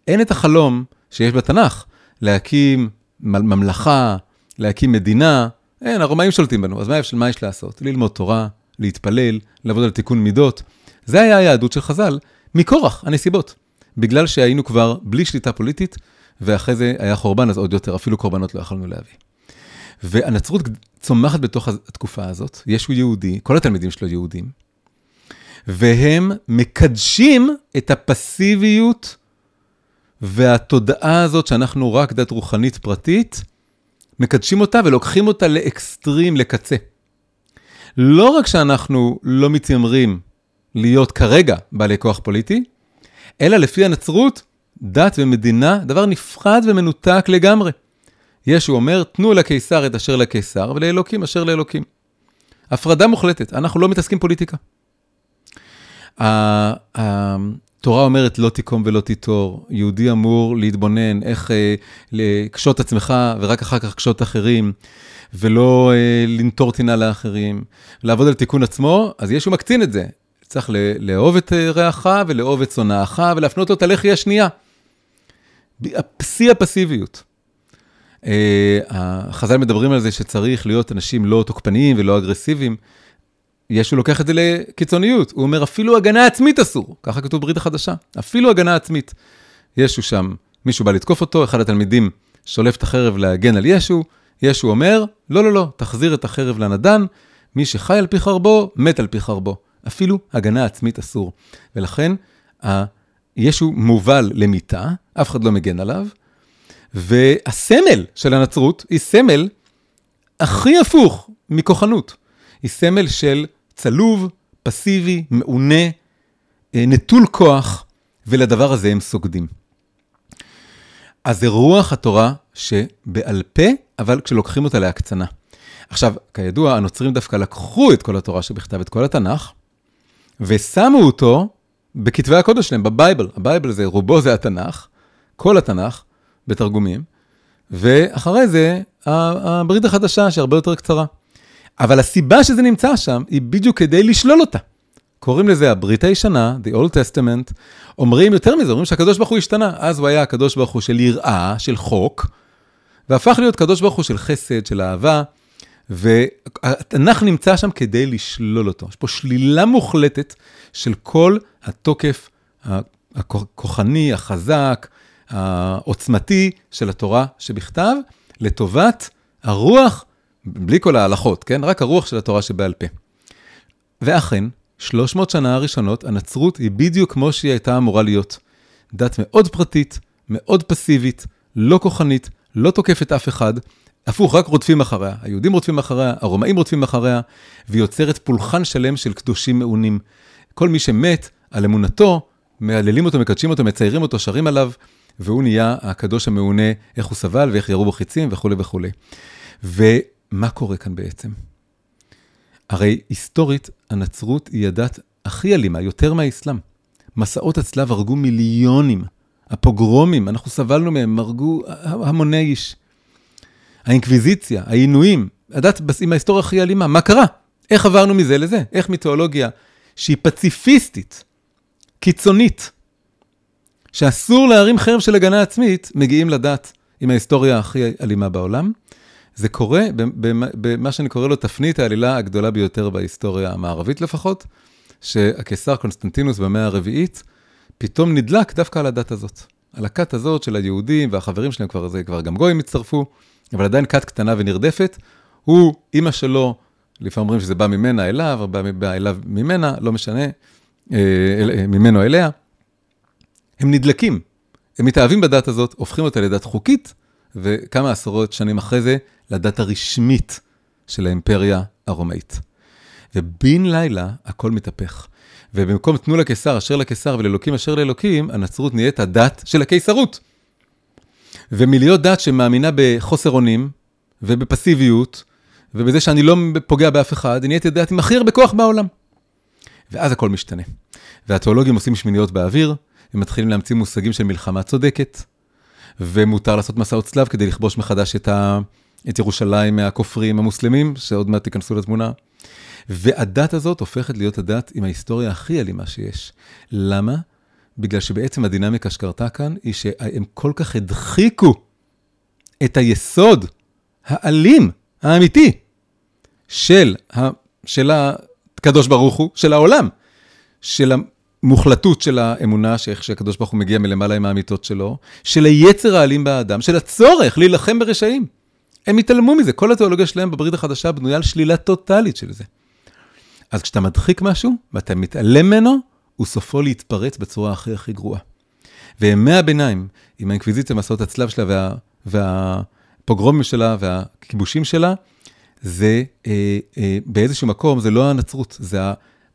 אין את החלום שיש בתנ"ך, להקים ממלכה, להקים מדינה, אין, הרומאים שולטים בנו, אז מה, מה יש לעשות? ללמוד תורה, להתפלל, לעבוד על תיקון מידות. זה היה היהדות של חז"ל, מכורח הנסיבות. בגלל שהיינו כבר בלי שליטה פוליטית, ואחרי זה היה חורבן, אז עוד יותר, אפילו קורבנות לא יכולנו להביא. והנצרות צומחת בתוך התקופה הזאת, ישו יהודי, כל התלמידים שלו יהודים, והם מקדשים את הפסיביות והתודעה הזאת שאנחנו רק דת רוחנית פרטית, מקדשים אותה ולוקחים אותה לאקסטרים, לקצה. לא רק שאנחנו לא מתיימרים להיות כרגע בעלי כוח פוליטי, אלא לפי הנצרות, דת ומדינה, דבר נפרד ומנותק לגמרי. ישו אומר, תנו לקיסר את אשר לקיסר, ולאלוקים אשר לאלוקים. הפרדה מוחלטת, אנחנו לא מתעסקים פוליטיקה. התורה אומרת לא תיקום ולא תיטור, יהודי אמור להתבונן איך אה, לקשות עצמך ורק אחר כך קשות אחרים, ולא אה, לנטור טינה לאחרים, לעבוד על תיקון עצמו, אז ישו מקצין את זה. צריך לאהוב את אה, רעך ולאהוב את שונאך ולהפנות לו את הלחי השנייה. שיא הפסיביות. אה, החז"ל מדברים על זה שצריך להיות אנשים לא תוקפניים ולא אגרסיביים. ישו לוקח את זה לקיצוניות, הוא אומר אפילו הגנה עצמית אסור, ככה כתוב ברית החדשה, אפילו הגנה עצמית. ישו שם, מישהו בא לתקוף אותו, אחד התלמידים שולף את החרב להגן על ישו, ישו אומר, לא, לא, לא, תחזיר את החרב לנדן, מי שחי על פי חרבו, מת על פי חרבו. אפילו הגנה עצמית אסור. ולכן, ישו מובל למיטה, אף אחד לא מגן עליו, והסמל של הנצרות היא סמל הכי הפוך מכוחנות. היא סמל של צלוב, פסיבי, מעונה, אה, נטול כוח, ולדבר הזה הם סוגדים. אז זה רוח התורה שבעל פה, אבל כשלוקחים אותה להקצנה. עכשיו, כידוע, הנוצרים דווקא לקחו את כל התורה שבכתב, את כל התנ"ך, ושמו אותו בכתבי הקודש שלהם, ב Bible. ה Bible זה, רובו זה התנ"ך, כל התנ"ך, בתרגומים, ואחרי זה, הברית החדשה, שהרבה יותר קצרה. אבל הסיבה שזה נמצא שם, היא בדיוק כדי לשלול אותה. קוראים לזה הברית הישנה, The Old Testament, אומרים יותר מזה, אומרים שהקדוש ברוך הוא השתנה. אז הוא היה הקדוש ברוך הוא של יראה, של חוק, והפך להיות קדוש ברוך הוא של חסד, של אהבה, והתנ"ך נמצא שם כדי לשלול אותו. יש פה שלילה מוחלטת של כל התוקף הכוחני, החזק, העוצמתי של התורה שבכתב, לטובת הרוח, בלי כל ההלכות, כן? רק הרוח של התורה שבעל פה. ואכן, 300 שנה הראשונות, הנצרות היא בדיוק כמו שהיא הייתה אמורה להיות. דת מאוד פרטית, מאוד פסיבית, לא כוחנית, לא תוקפת אף אחד, הפוך, רק רודפים אחריה. היהודים רודפים אחריה, הרומאים רודפים אחריה, והיא יוצרת פולחן שלם של קדושים מעונים. כל מי שמת על אמונתו, מהללים אותו, מקדשים אותו, מציירים אותו, שרים עליו, והוא נהיה הקדוש המעונה, איך הוא סבל ואיך ירו בו חיצים וכולי וכולי. ומה קורה כאן בעצם? הרי היסטורית, הנצרות היא הדת הכי אלימה, יותר מהאסלאם. מסעות הצלב הרגו מיליונים. הפוגרומים, אנחנו סבלנו מהם, הרגו המוני איש. האינקוויזיציה, העינויים, הדת עם ההיסטוריה הכי אלימה, מה קרה? איך עברנו מזה לזה? איך מתיאולוגיה שהיא פציפיסטית, קיצונית, שאסור להרים חרב של הגנה עצמית, מגיעים לדת עם ההיסטוריה הכי אלימה בעולם. זה קורה במה שאני קורא לו תפנית העלילה הגדולה ביותר בהיסטוריה המערבית לפחות, שהקיסר קונסטנטינוס במאה הרביעית, פתאום נדלק דווקא על הדת הזאת. על הכת הזאת של היהודים והחברים שלהם, כבר, זה כבר גם גויים הצטרפו, אבל עדיין כת קטנה ונרדפת. הוא, אימא שלו, לפעמים אומרים שזה בא ממנה אליו, או בא אליו ממנה, לא משנה, אה, אה, ממנו אליה. הם נדלקים, הם מתאהבים בדת הזאת, הופכים אותה לדת חוקית, וכמה עשרות שנים אחרי זה, לדת הרשמית של האימפריה הרומאית. ובן לילה הכל מתהפך. ובמקום תנו לקיסר אשר לקיסר ולאלוקים אשר לאלוקים, הנצרות נהיית הדת של הקיסרות. ומלהיות דת שמאמינה בחוסר אונים ובפסיביות, ובזה שאני לא פוגע באף אחד, נהייתי דת עם הכי הרבה כוח בעולם. ואז הכל משתנה. והתיאולוגים עושים שמיניות באוויר, הם מתחילים להמציא מושגים של מלחמה צודקת, ומותר לעשות מסעות צלב כדי לכבוש מחדש את, ה... את ירושלים מהכופרים המוסלמים, שעוד מעט תיכנסו לתמונה. והדת הזאת הופכת להיות הדת עם ההיסטוריה הכי אלימה שיש. למה? בגלל שבעצם הדינמיקה שקרתה כאן, היא שהם כל כך הדחיקו את היסוד האלים, האמיתי, של, ה, של הקדוש ברוך הוא, של העולם, של המוחלטות של האמונה, שאיך שהקדוש ברוך הוא מגיע מלמעלה עם האמיתות שלו, של היצר האלים באדם, של הצורך להילחם ברשעים. הם התעלמו מזה, כל התיאולוגיה שלהם בברית החדשה בנויה על שלילה טוטאלית של זה. אז כשאתה מדחיק משהו ואתה מתעלם ממנו, הוא סופו להתפרץ בצורה הכי הכי גרועה. וימי הביניים, עם האינקוויזיציה, מסעות הצלב שלה וה, והפוגרומים שלה והכיבושים שלה, זה אה, אה, באיזשהו מקום, זה לא הנצרות, זה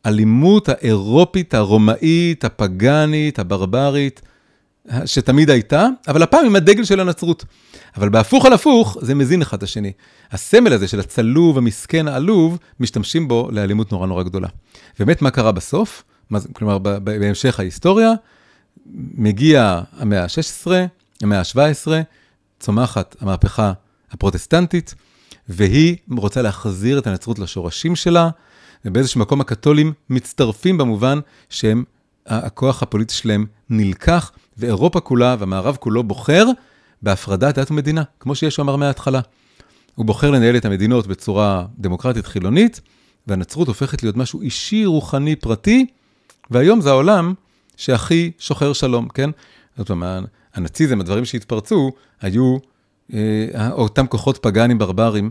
האלימות האירופית, הרומאית, הפגאנית, הברברית, שתמיד הייתה, אבל הפעם עם הדגל של הנצרות. אבל בהפוך על הפוך, זה מזין אחד את השני. הסמל הזה של הצלוב, המסכן, העלוב, משתמשים בו לאלימות נורא נורא גדולה. באמת, מה קרה בסוף? כלומר, בהמשך ההיסטוריה, מגיע המאה ה-16, המאה ה-17, צומחת המהפכה הפרוטסטנטית, והיא רוצה להחזיר את הנצרות לשורשים שלה, ובאיזשהו מקום הקתולים מצטרפים במובן שהם, הכוח הפוליטי שלהם נלקח, ואירופה כולה והמערב כולו בוחר בהפרדת דת ומדינה, כמו שישו אמר מההתחלה. הוא בוחר לנהל את המדינות בצורה דמוקרטית חילונית, והנצרות הופכת להיות משהו אישי, רוחני, פרטי, והיום זה העולם שהכי שוחר שלום, כן? זאת אומרת, הנאציזם, הדברים שהתפרצו, היו אה, אותם כוחות פגאנים ברברים,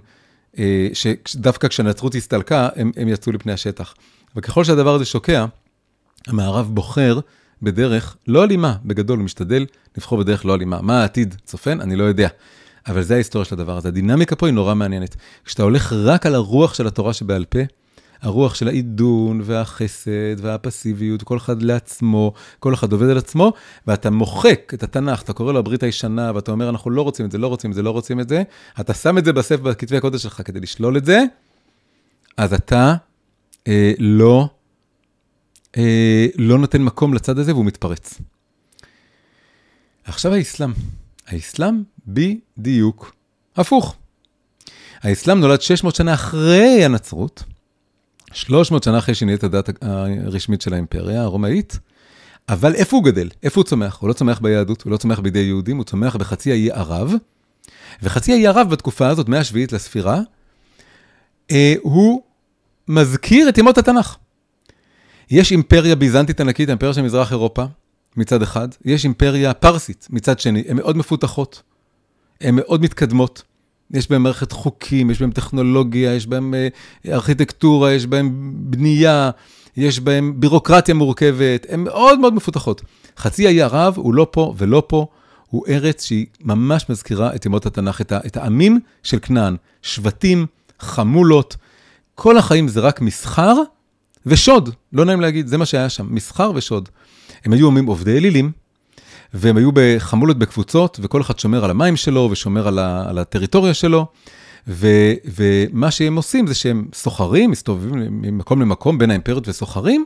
שדווקא כשהנצרות הסתלקה, הם, הם יצאו לפני השטח. וככל שהדבר הזה שוקע, המערב בוחר בדרך לא אלימה, בגדול, הוא משתדל לבחור בדרך לא אלימה. מה העתיד צופן? אני לא יודע. אבל זה ההיסטוריה של הדבר הזה. הדינמיקה פה היא נורא מעניינת. כשאתה הולך רק על הרוח של התורה שבעל פה, הרוח של העידון והחסד והפסיביות, כל אחד לעצמו, כל אחד עובד על עצמו, ואתה מוחק את התנ"ך, אתה קורא לו הברית הישנה, ואתה אומר, אנחנו לא רוצים את זה, לא רוצים את זה, לא רוצים את זה, אתה שם את זה בספר, בכתבי הקודש שלך כדי לשלול את זה, אז אתה אה, לא, אה, לא נותן מקום לצד הזה והוא מתפרץ. עכשיו האסלאם. האסלאם בדיוק הפוך. האסלאם נולד 600 שנה אחרי הנצרות, 300 שנה אחרי שנהיית הדת הרשמית של האימפריה הרומאית, אבל איפה הוא גדל? איפה הוא צומח? הוא לא צומח ביהדות, הוא לא צומח בידי יהודים, הוא צומח בחצי האי ערב, וחצי האי ערב בתקופה הזאת, מאה שביעית לספירה, אה, הוא מזכיר את ימות התנ"ך. יש אימפריה ביזנטית ענקית, האימפריה של מזרח אירופה, מצד אחד, יש אימפריה פרסית מצד שני, הן מאוד מפותחות, הן מאוד מתקדמות. יש בהם מערכת חוקים, יש בהם טכנולוגיה, יש בהם אה, ארכיטקטורה, יש בהם בנייה, יש בהם בירוקרטיה מורכבת, הן מאוד מאוד מפותחות. חצי האי ערב הוא לא פה ולא פה, הוא ארץ שהיא ממש מזכירה את ימות התנ"ך, את, את העמים של כנען, שבטים, חמולות, כל החיים זה רק מסחר ושוד, לא נעים להגיד, זה מה שהיה שם, מסחר ושוד. הם היו עמים עובדי אלילים, והם היו בחמולות בקבוצות, וכל אחד שומר על המים שלו ושומר על, ה, על הטריטוריה שלו. ו, ומה שהם עושים זה שהם סוחרים, מסתובבים ממקום למקום בין האימפריות וסוחרים,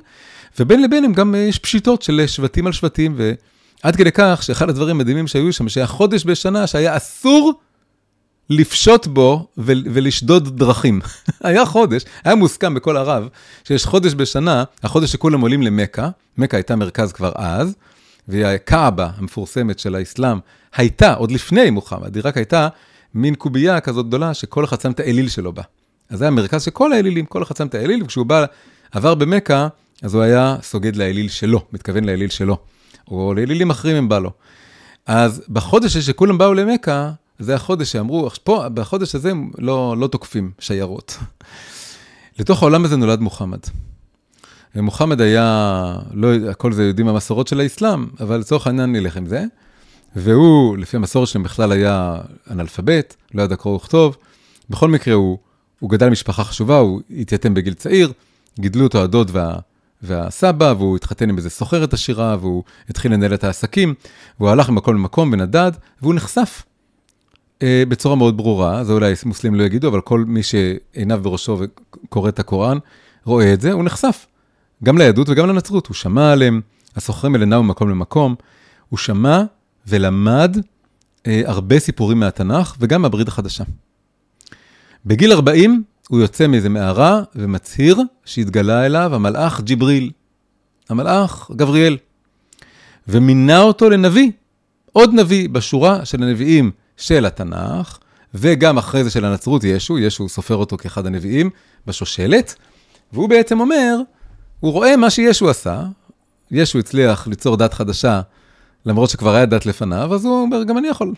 ובין לבין הם גם, יש פשיטות של שבטים על שבטים, ועד כדי כך שאחד הדברים המדהימים שהיו שם, שהיה חודש בשנה שהיה אסור לפשוט בו ו- ולשדוד דרכים. *laughs* היה חודש, היה מוסכם בכל ערב, שיש חודש בשנה, החודש שכולם עולים למכה, מכה הייתה מרכז כבר אז, והקאבה המפורסמת של האסלאם הייתה, עוד לפני מוחמד, היא רק הייתה מין קובייה כזאת גדולה שכל אחד שם את האליל שלו בה. אז זה היה מרכז של כל האלילים, כל אחד שם את האליל, וכשהוא בא, עבר במכה, אז הוא היה סוגד לאליל שלו, מתכוון לאליל שלו, או לאלילים אחרים אם בא לו. אז בחודש שכולם באו למכה, זה החודש שאמרו, פה, בחודש הזה לא, לא תוקפים שיירות. *laughs* לתוך העולם הזה נולד מוחמד. ומוחמד היה, לא, הכל זה יודעים המסורות של האסלאם, אבל לצורך העניין נלך עם זה. והוא, לפי המסורת שלהם בכלל היה אנאלפבית, לא ידע קרוא וכתוב. בכל מקרה, הוא, הוא גדל משפחה חשובה, הוא התייתם בגיל צעיר, גידלו אותו הדוד וה, והסבא, והוא התחתן עם איזה סוחרת עשירה, והוא התחיל לנהל את העסקים, והוא הלך ממקום למקום ונדד, והוא נחשף אה, בצורה מאוד ברורה, זה אולי מוסלמים לא יגידו, אבל כל מי שעיניו בראשו וקורא את הקוראן, רואה את זה, הוא נחשף. גם ליהדות וגם לנצרות, הוא שמע עליהם, הסוחרים האלה נעו ממקום למקום, הוא שמע ולמד אה, הרבה סיפורים מהתנ"ך וגם מהברית החדשה. בגיל 40 הוא יוצא מאיזה מערה ומצהיר שהתגלה אליו המלאך ג'יבריל, המלאך גבריאל, ומינה אותו לנביא, עוד נביא בשורה של הנביאים של התנ"ך, וגם אחרי זה של הנצרות ישו, ישו סופר אותו כאחד הנביאים בשושלת, והוא בעצם אומר, הוא רואה מה שישו עשה, ישו הצליח ליצור דת חדשה, למרות שכבר היה דת לפניו, אז הוא אומר, גם אני יכול.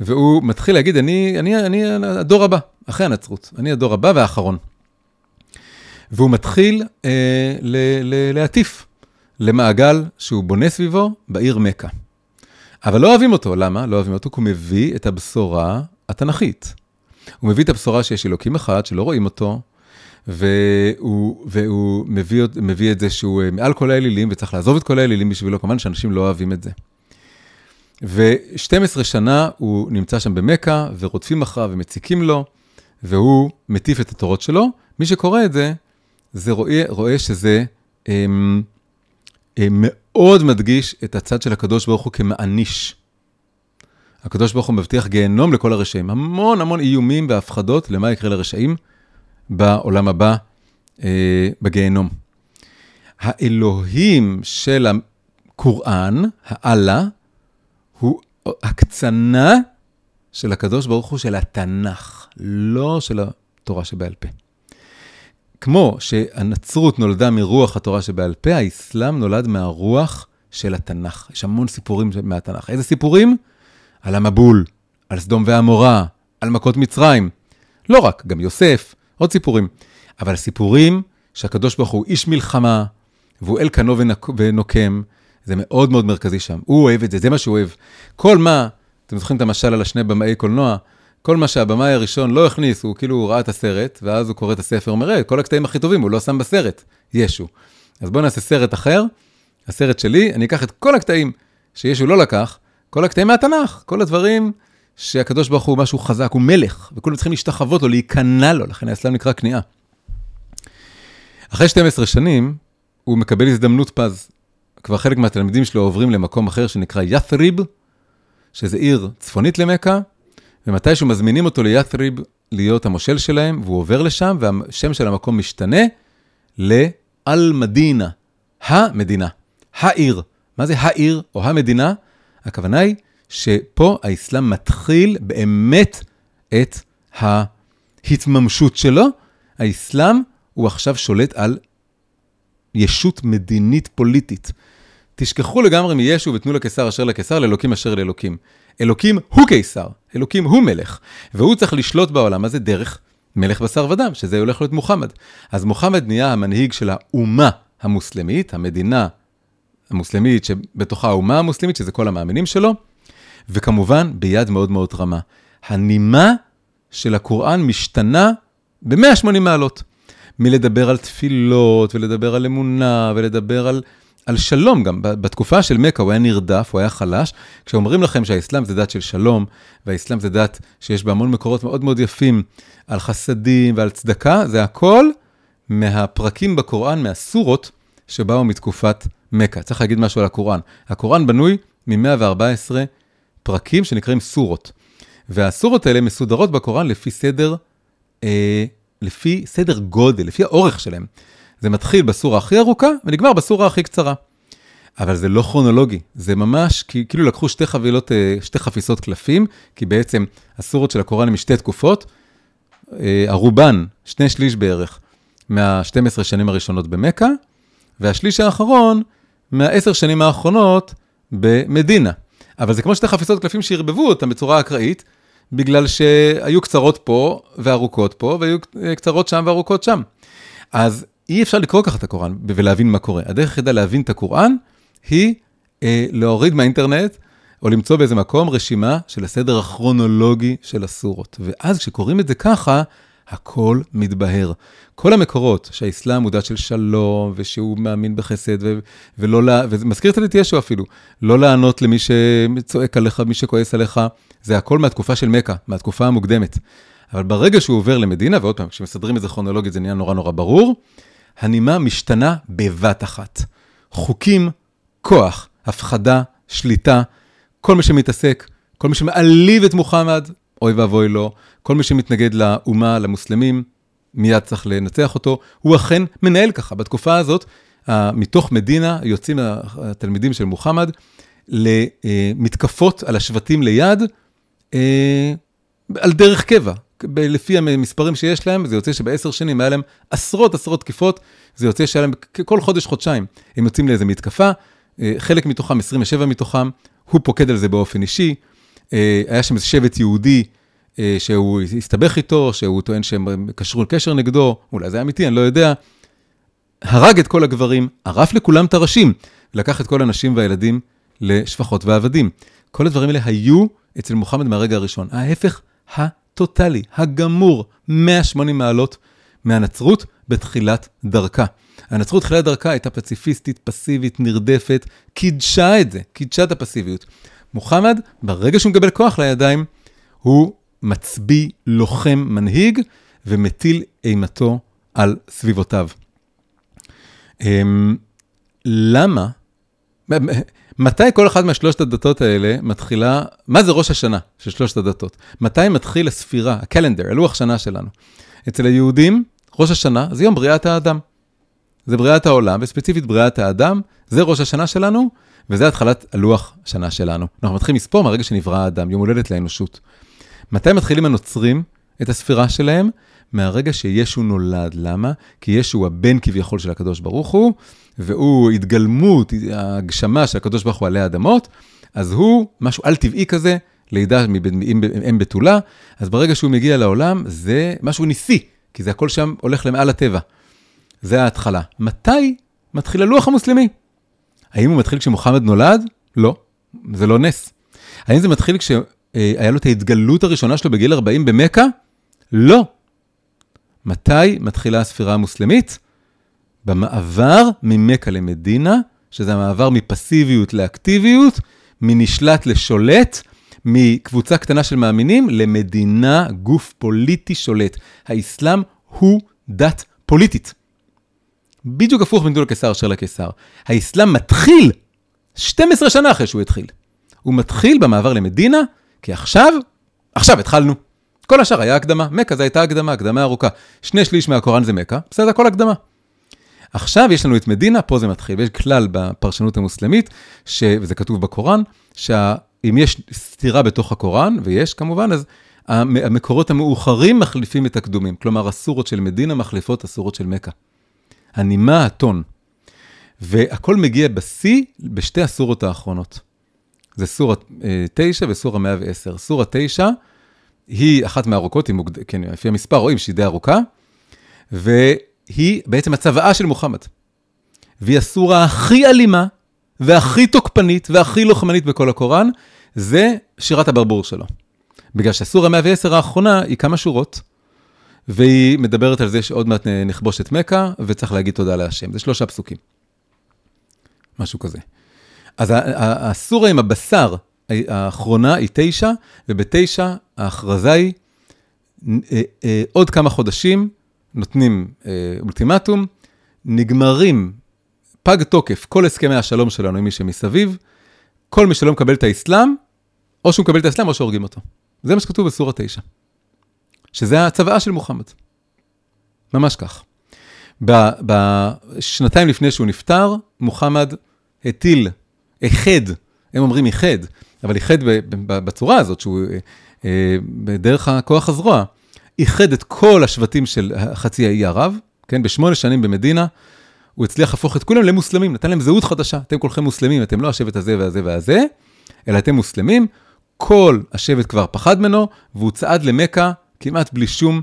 והוא מתחיל להגיד, אני, אני, אני הדור הבא, אחרי הנצרות, אני הדור הבא והאחרון. והוא מתחיל אה, ל, ל, להטיף למעגל שהוא בונה סביבו בעיר מכה. אבל לא אוהבים אותו, למה? לא אוהבים אותו כי הוא מביא את הבשורה התנ"כית. הוא מביא את הבשורה שיש אלוקים אחד שלא רואים אותו, והוא, והוא מביא, מביא את זה שהוא אה, מעל כל האלילים וצריך לעזוב את כל האלילים בשבילו, כמובן שאנשים לא אוהבים את זה. ו-12 שנה הוא נמצא שם במכה, ורודפים אחריו ומציקים לו, והוא מטיף את התורות שלו. מי שקורא את זה, זה רואה, רואה שזה הם, הם מאוד מדגיש את הצד של הקדוש ברוך הוא כמעניש. הקדוש ברוך הוא מבטיח גיהנום לכל הרשעים. המון המון איומים והפחדות למה יקרה לרשעים בעולם הבא, אה, בגיהנום. האלוהים של הקוראן, האללה, הוא הקצנה של הקדוש ברוך הוא של התנ"ך, לא של התורה שבעל פה. כמו שהנצרות נולדה מרוח התורה שבעל פה, האסלאם נולד מהרוח של התנ"ך. יש המון סיפורים מהתנ"ך. איזה סיפורים? על המבול, על סדום ועמורה, על מכות מצרים. לא רק, גם יוסף, עוד סיפורים. אבל סיפורים שהקדוש ברוך הוא איש מלחמה, והוא אל קנו ונוקם, זה מאוד מאוד מרכזי שם. הוא אוהב את זה, זה מה שהוא אוהב. כל מה, אתם זוכרים את המשל על השני במאי קולנוע? כל מה שהבמאי הראשון לא הכניס, הוא כאילו הוא ראה את הסרט, ואז הוא קורא את הספר, אומר, כל הקטעים הכי טובים, הוא לא שם בסרט, ישו. אז בואו נעשה סרט אחר, הסרט שלי, אני אקח את כל הקטעים שישו לא לקח, כל הקטעים מהתנ"ך, כל הדברים שהקדוש ברוך הוא משהו חזק, הוא מלך, וכולם צריכים להשתחוות לו, להיכנע לו, לכן האסלאם נקרא כניעה. אחרי 12 שנים, הוא מקבל הזדמנות פז. כבר חלק מהתלמידים שלו עוברים למקום אחר שנקרא ית'ריב, שזה עיר צפונית למכה, ומתישהו מזמינים אותו לית'ריב להיות המושל שלהם, והוא עובר לשם, והשם של המקום משתנה לאל-מדינה, המדינה, העיר. מה זה העיר או המדינה? הכוונה היא שפה האסלאם מתחיל באמת את ההתממשות שלו. האסלאם הוא עכשיו שולט על ישות מדינית פוליטית. תשכחו לגמרי מישו ותנו לקיסר אשר לקיסר, לאלוקים אשר לאלוקים. אלוקים הוא קיסר, אלוקים הוא מלך, והוא צריך לשלוט בעולם הזה דרך מלך בשר ודם, שזה הולך להיות מוחמד. אז מוחמד נהיה המנהיג של האומה המוסלמית, המדינה המוסלמית שבתוכה האומה המוסלמית, שזה כל המאמינים שלו, וכמובן ביד מאוד מאוד רמה. הנימה של הקוראן משתנה ב-180 מעלות. מלדבר על תפילות, ולדבר על אמונה, ולדבר על על שלום גם. בתקופה של מכה הוא היה נרדף, הוא היה חלש. כשאומרים לכם שהאסלאם זה דת של שלום, והאסלאם זה דת שיש בה המון מקורות מאוד מאוד יפים על חסדים ועל צדקה, זה הכל מהפרקים בקוראן, מהסורות שבאו מתקופת מכה. צריך להגיד משהו על הקוראן. הקוראן בנוי מ-114 פרקים שנקראים סורות. והסורות האלה מסודרות בקוראן לפי סדר, אה, לפי סדר גודל, לפי האורך שלהם. זה מתחיל בסורה הכי ארוכה ונגמר בסורה הכי קצרה. אבל זה לא כרונולוגי, זה ממש כאילו לקחו שתי חבילות, אה, שתי חפיסות קלפים, כי בעצם הסורות של הקוראן הם משתי תקופות, אה, הרובן, שני שליש בערך, מה-12 שנים הראשונות במכה, והשליש האחרון, מהעשר שנים האחרונות במדינה. אבל זה כמו שתי חפיסות קלפים שערבבו אותם בצורה אקראית, בגלל שהיו קצרות פה וארוכות פה, והיו קצרות שם וארוכות שם. אז אי אפשר לקרוא ככה את הקוראן ולהבין מה קורה. הדרך היחידה להבין את הקוראן היא אה, להוריד מהאינטרנט או למצוא באיזה מקום רשימה של הסדר הכרונולוגי של הסורות. ואז כשקוראים את זה ככה, הכל מתבהר. כל המקורות שהאסלאם הוא דת של שלום, ושהוא מאמין בחסד, ו- ולא, לה, וזה מזכיר את ישו אפילו, לא לענות למי שצועק עליך, מי שכועס עליך, זה הכל מהתקופה של מכה, מהתקופה המוקדמת. אבל ברגע שהוא עובר למדינה, ועוד פעם, כשמסדרים את זה כרונולוגית זה נהיה נורא נורא ברור, הנימה משתנה בבת אחת. חוקים, כוח, הפחדה, שליטה, כל מי שמתעסק, כל מי שמעליב את מוחמד, אוי ואבוי לו, כל מי שמתנגד לאומה, למוסלמים, מיד צריך לנצח אותו. הוא אכן מנהל ככה. בתקופה הזאת, מתוך מדינה יוצאים התלמידים של מוחמד למתקפות על השבטים ליד, אה, על דרך קבע. לפי המספרים שיש להם, זה יוצא שבעשר שנים היה להם עשרות עשרות תקיפות, זה יוצא שהיה להם כל חודש, חודשיים. הם יוצאים לאיזה מתקפה, אה, חלק מתוכם, 27 מתוכם, הוא פוקד על זה באופן אישי. אה, היה שם איזה שבט יהודי אה, שהוא הסתבך איתו, שהוא טוען שהם קשרו קשר נגדו, אולי זה אמיתי, אני לא יודע. הרג את כל הגברים, ערף לכולם את הראשים, ולקח את כל הנשים והילדים לשפחות ועבדים. כל הדברים האלה היו אצל מוחמד מהרגע הראשון. ההפך הטוטלי, הגמור, 180 מעלות מהנצרות בתחילת דרכה. הנצרות תחילת דרכה הייתה פציפיסטית, פסיבית, נרדפת, קידשה את זה, קידשה את הפסיביות. מוחמד, ברגע שהוא מקבל כוח לידיים, הוא מצביא, לוחם, מנהיג, ומטיל אימתו על סביבותיו. אמ, למה? מתי כל אחת מהשלושת הדתות האלה מתחילה, מה זה ראש השנה של שלושת הדתות? מתי מתחיל הספירה, הקלנדר, הלוח שנה שלנו? אצל היהודים, ראש השנה זה יום בריאת האדם. זה בריאת העולם, וספציפית בריאת האדם, זה ראש השנה שלנו, וזה התחלת הלוח השנה שלנו. אנחנו מתחילים לספור מהרגע שנברא האדם, יום הולדת לאנושות. מתי מתחילים הנוצרים את הספירה שלהם? מהרגע שישו נולד. למה? כי ישו הוא הבן כביכול של הקדוש ברוך הוא, והוא התגלמות, הגשמה של הקדוש ברוך הוא עלי אדמות, אז הוא משהו על-טבעי כזה, לידה אם בתולה, אז ברגע שהוא מגיע לעולם, זה משהו ניסי, כי זה הכל שם הולך למעל הטבע. זה ההתחלה. מתי מתחיל הלוח המוסלמי? האם הוא מתחיל כשמוחמד נולד? לא, זה לא נס. האם זה מתחיל כשהיה לו את ההתגלות הראשונה שלו בגיל 40 במכה? לא. מתי מתחילה הספירה המוסלמית? במעבר ממכה למדינה, שזה המעבר מפסיביות לאקטיביות, מנשלט לשולט, מקבוצה קטנה של מאמינים למדינה, גוף פוליטי שולט. האסלאם הוא דת פוליטית. בדיוק הפוך בין גדול הקיסר אשר לקיסר. האסלאם מתחיל 12 שנה אחרי שהוא התחיל. הוא מתחיל במעבר למדינה, כי עכשיו, עכשיו התחלנו. כל השאר היה הקדמה, מכה זו הייתה הקדמה, הקדמה ארוכה. שני שליש מהקוראן זה מכה, בסדר, הכל הקדמה. עכשיו יש לנו את מדינה, פה זה מתחיל, ויש כלל בפרשנות המוסלמית, ש... וזה כתוב בקוראן, שאם יש סתירה בתוך הקוראן, ויש כמובן, אז המקורות המאוחרים מחליפים את הקדומים. כלומר, הסורות של מדינה מחליפות הסורות של מכה. הנימה, הטון. והכל מגיע בשיא בשתי הסורות האחרונות. זה סורה 9 וסורה 110. סורה 9 היא אחת מהארוכות, היא מוגד... כן, לפי המספר רואים שהיא די ארוכה, והיא בעצם הצוואה של מוחמד. והיא הסורה הכי אלימה, והכי תוקפנית, והכי לוחמנית בכל הקוראן, זה שירת הברבור שלו. בגלל שהסורה 110 האחרונה היא כמה שורות, והיא מדברת על זה שעוד מעט נכבוש את מכה, וצריך להגיד תודה להשם. זה שלושה פסוקים. משהו כזה. אז הסורה עם הבשר האחרונה היא תשע, ובתשע ההכרזה היא אה, אה, עוד כמה חודשים, נותנים אה, אולטימטום, נגמרים, פג תוקף כל הסכמי השלום שלנו עם מי שמסביב, כל מי שלא מקבל את האסלאם, או שהוא מקבל את האסלאם או שהורגים אותו. זה מה שכתוב בסורה תשע. שזה הצוואה של מוחמד. ממש כך. בשנתיים לפני שהוא נפטר, מוחמד הטיל, איחד, הם אומרים איחד, אבל איחד בצורה הזאת, שהוא אה, בדרך הכוח הזרוע, איחד את כל השבטים של חצי האי ערב, כן, בשמונה שנים במדינה, הוא הצליח להפוך את כולם למוסלמים, נתן להם זהות חדשה. אתם כולכם מוסלמים, אתם לא השבט הזה והזה והזה, אלא אתם מוסלמים. כל השבט כבר פחד ממנו, והוא צעד למכה כמעט בלי שום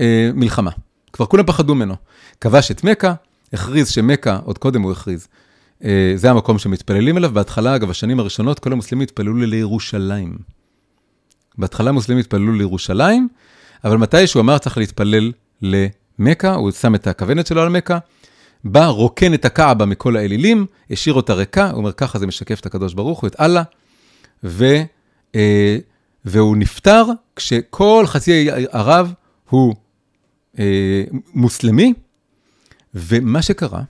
אה, מלחמה. כבר כולם פחדו ממנו. כבש את מכה, הכריז שמכה, עוד קודם הוא הכריז, אה, זה המקום שמתפללים אליו. בהתחלה, אגב, השנים הראשונות, כל המוסלמים התפללו לירושלים. בהתחלה המוסלמים התפללו לירושלים, אבל מתי שהוא אמר צריך להתפלל למכה, הוא שם את הכוונת שלו על מכה, בא, רוקן את הקעבה מכל האלילים, השאיר אותה ריקה, הוא אומר, ככה זה משקף את הקדוש ברוך הוא, את אללה, ו, אה, והוא נפטר כשכל חצי ערב הוא אה, מוסלמי, ומה שקרה,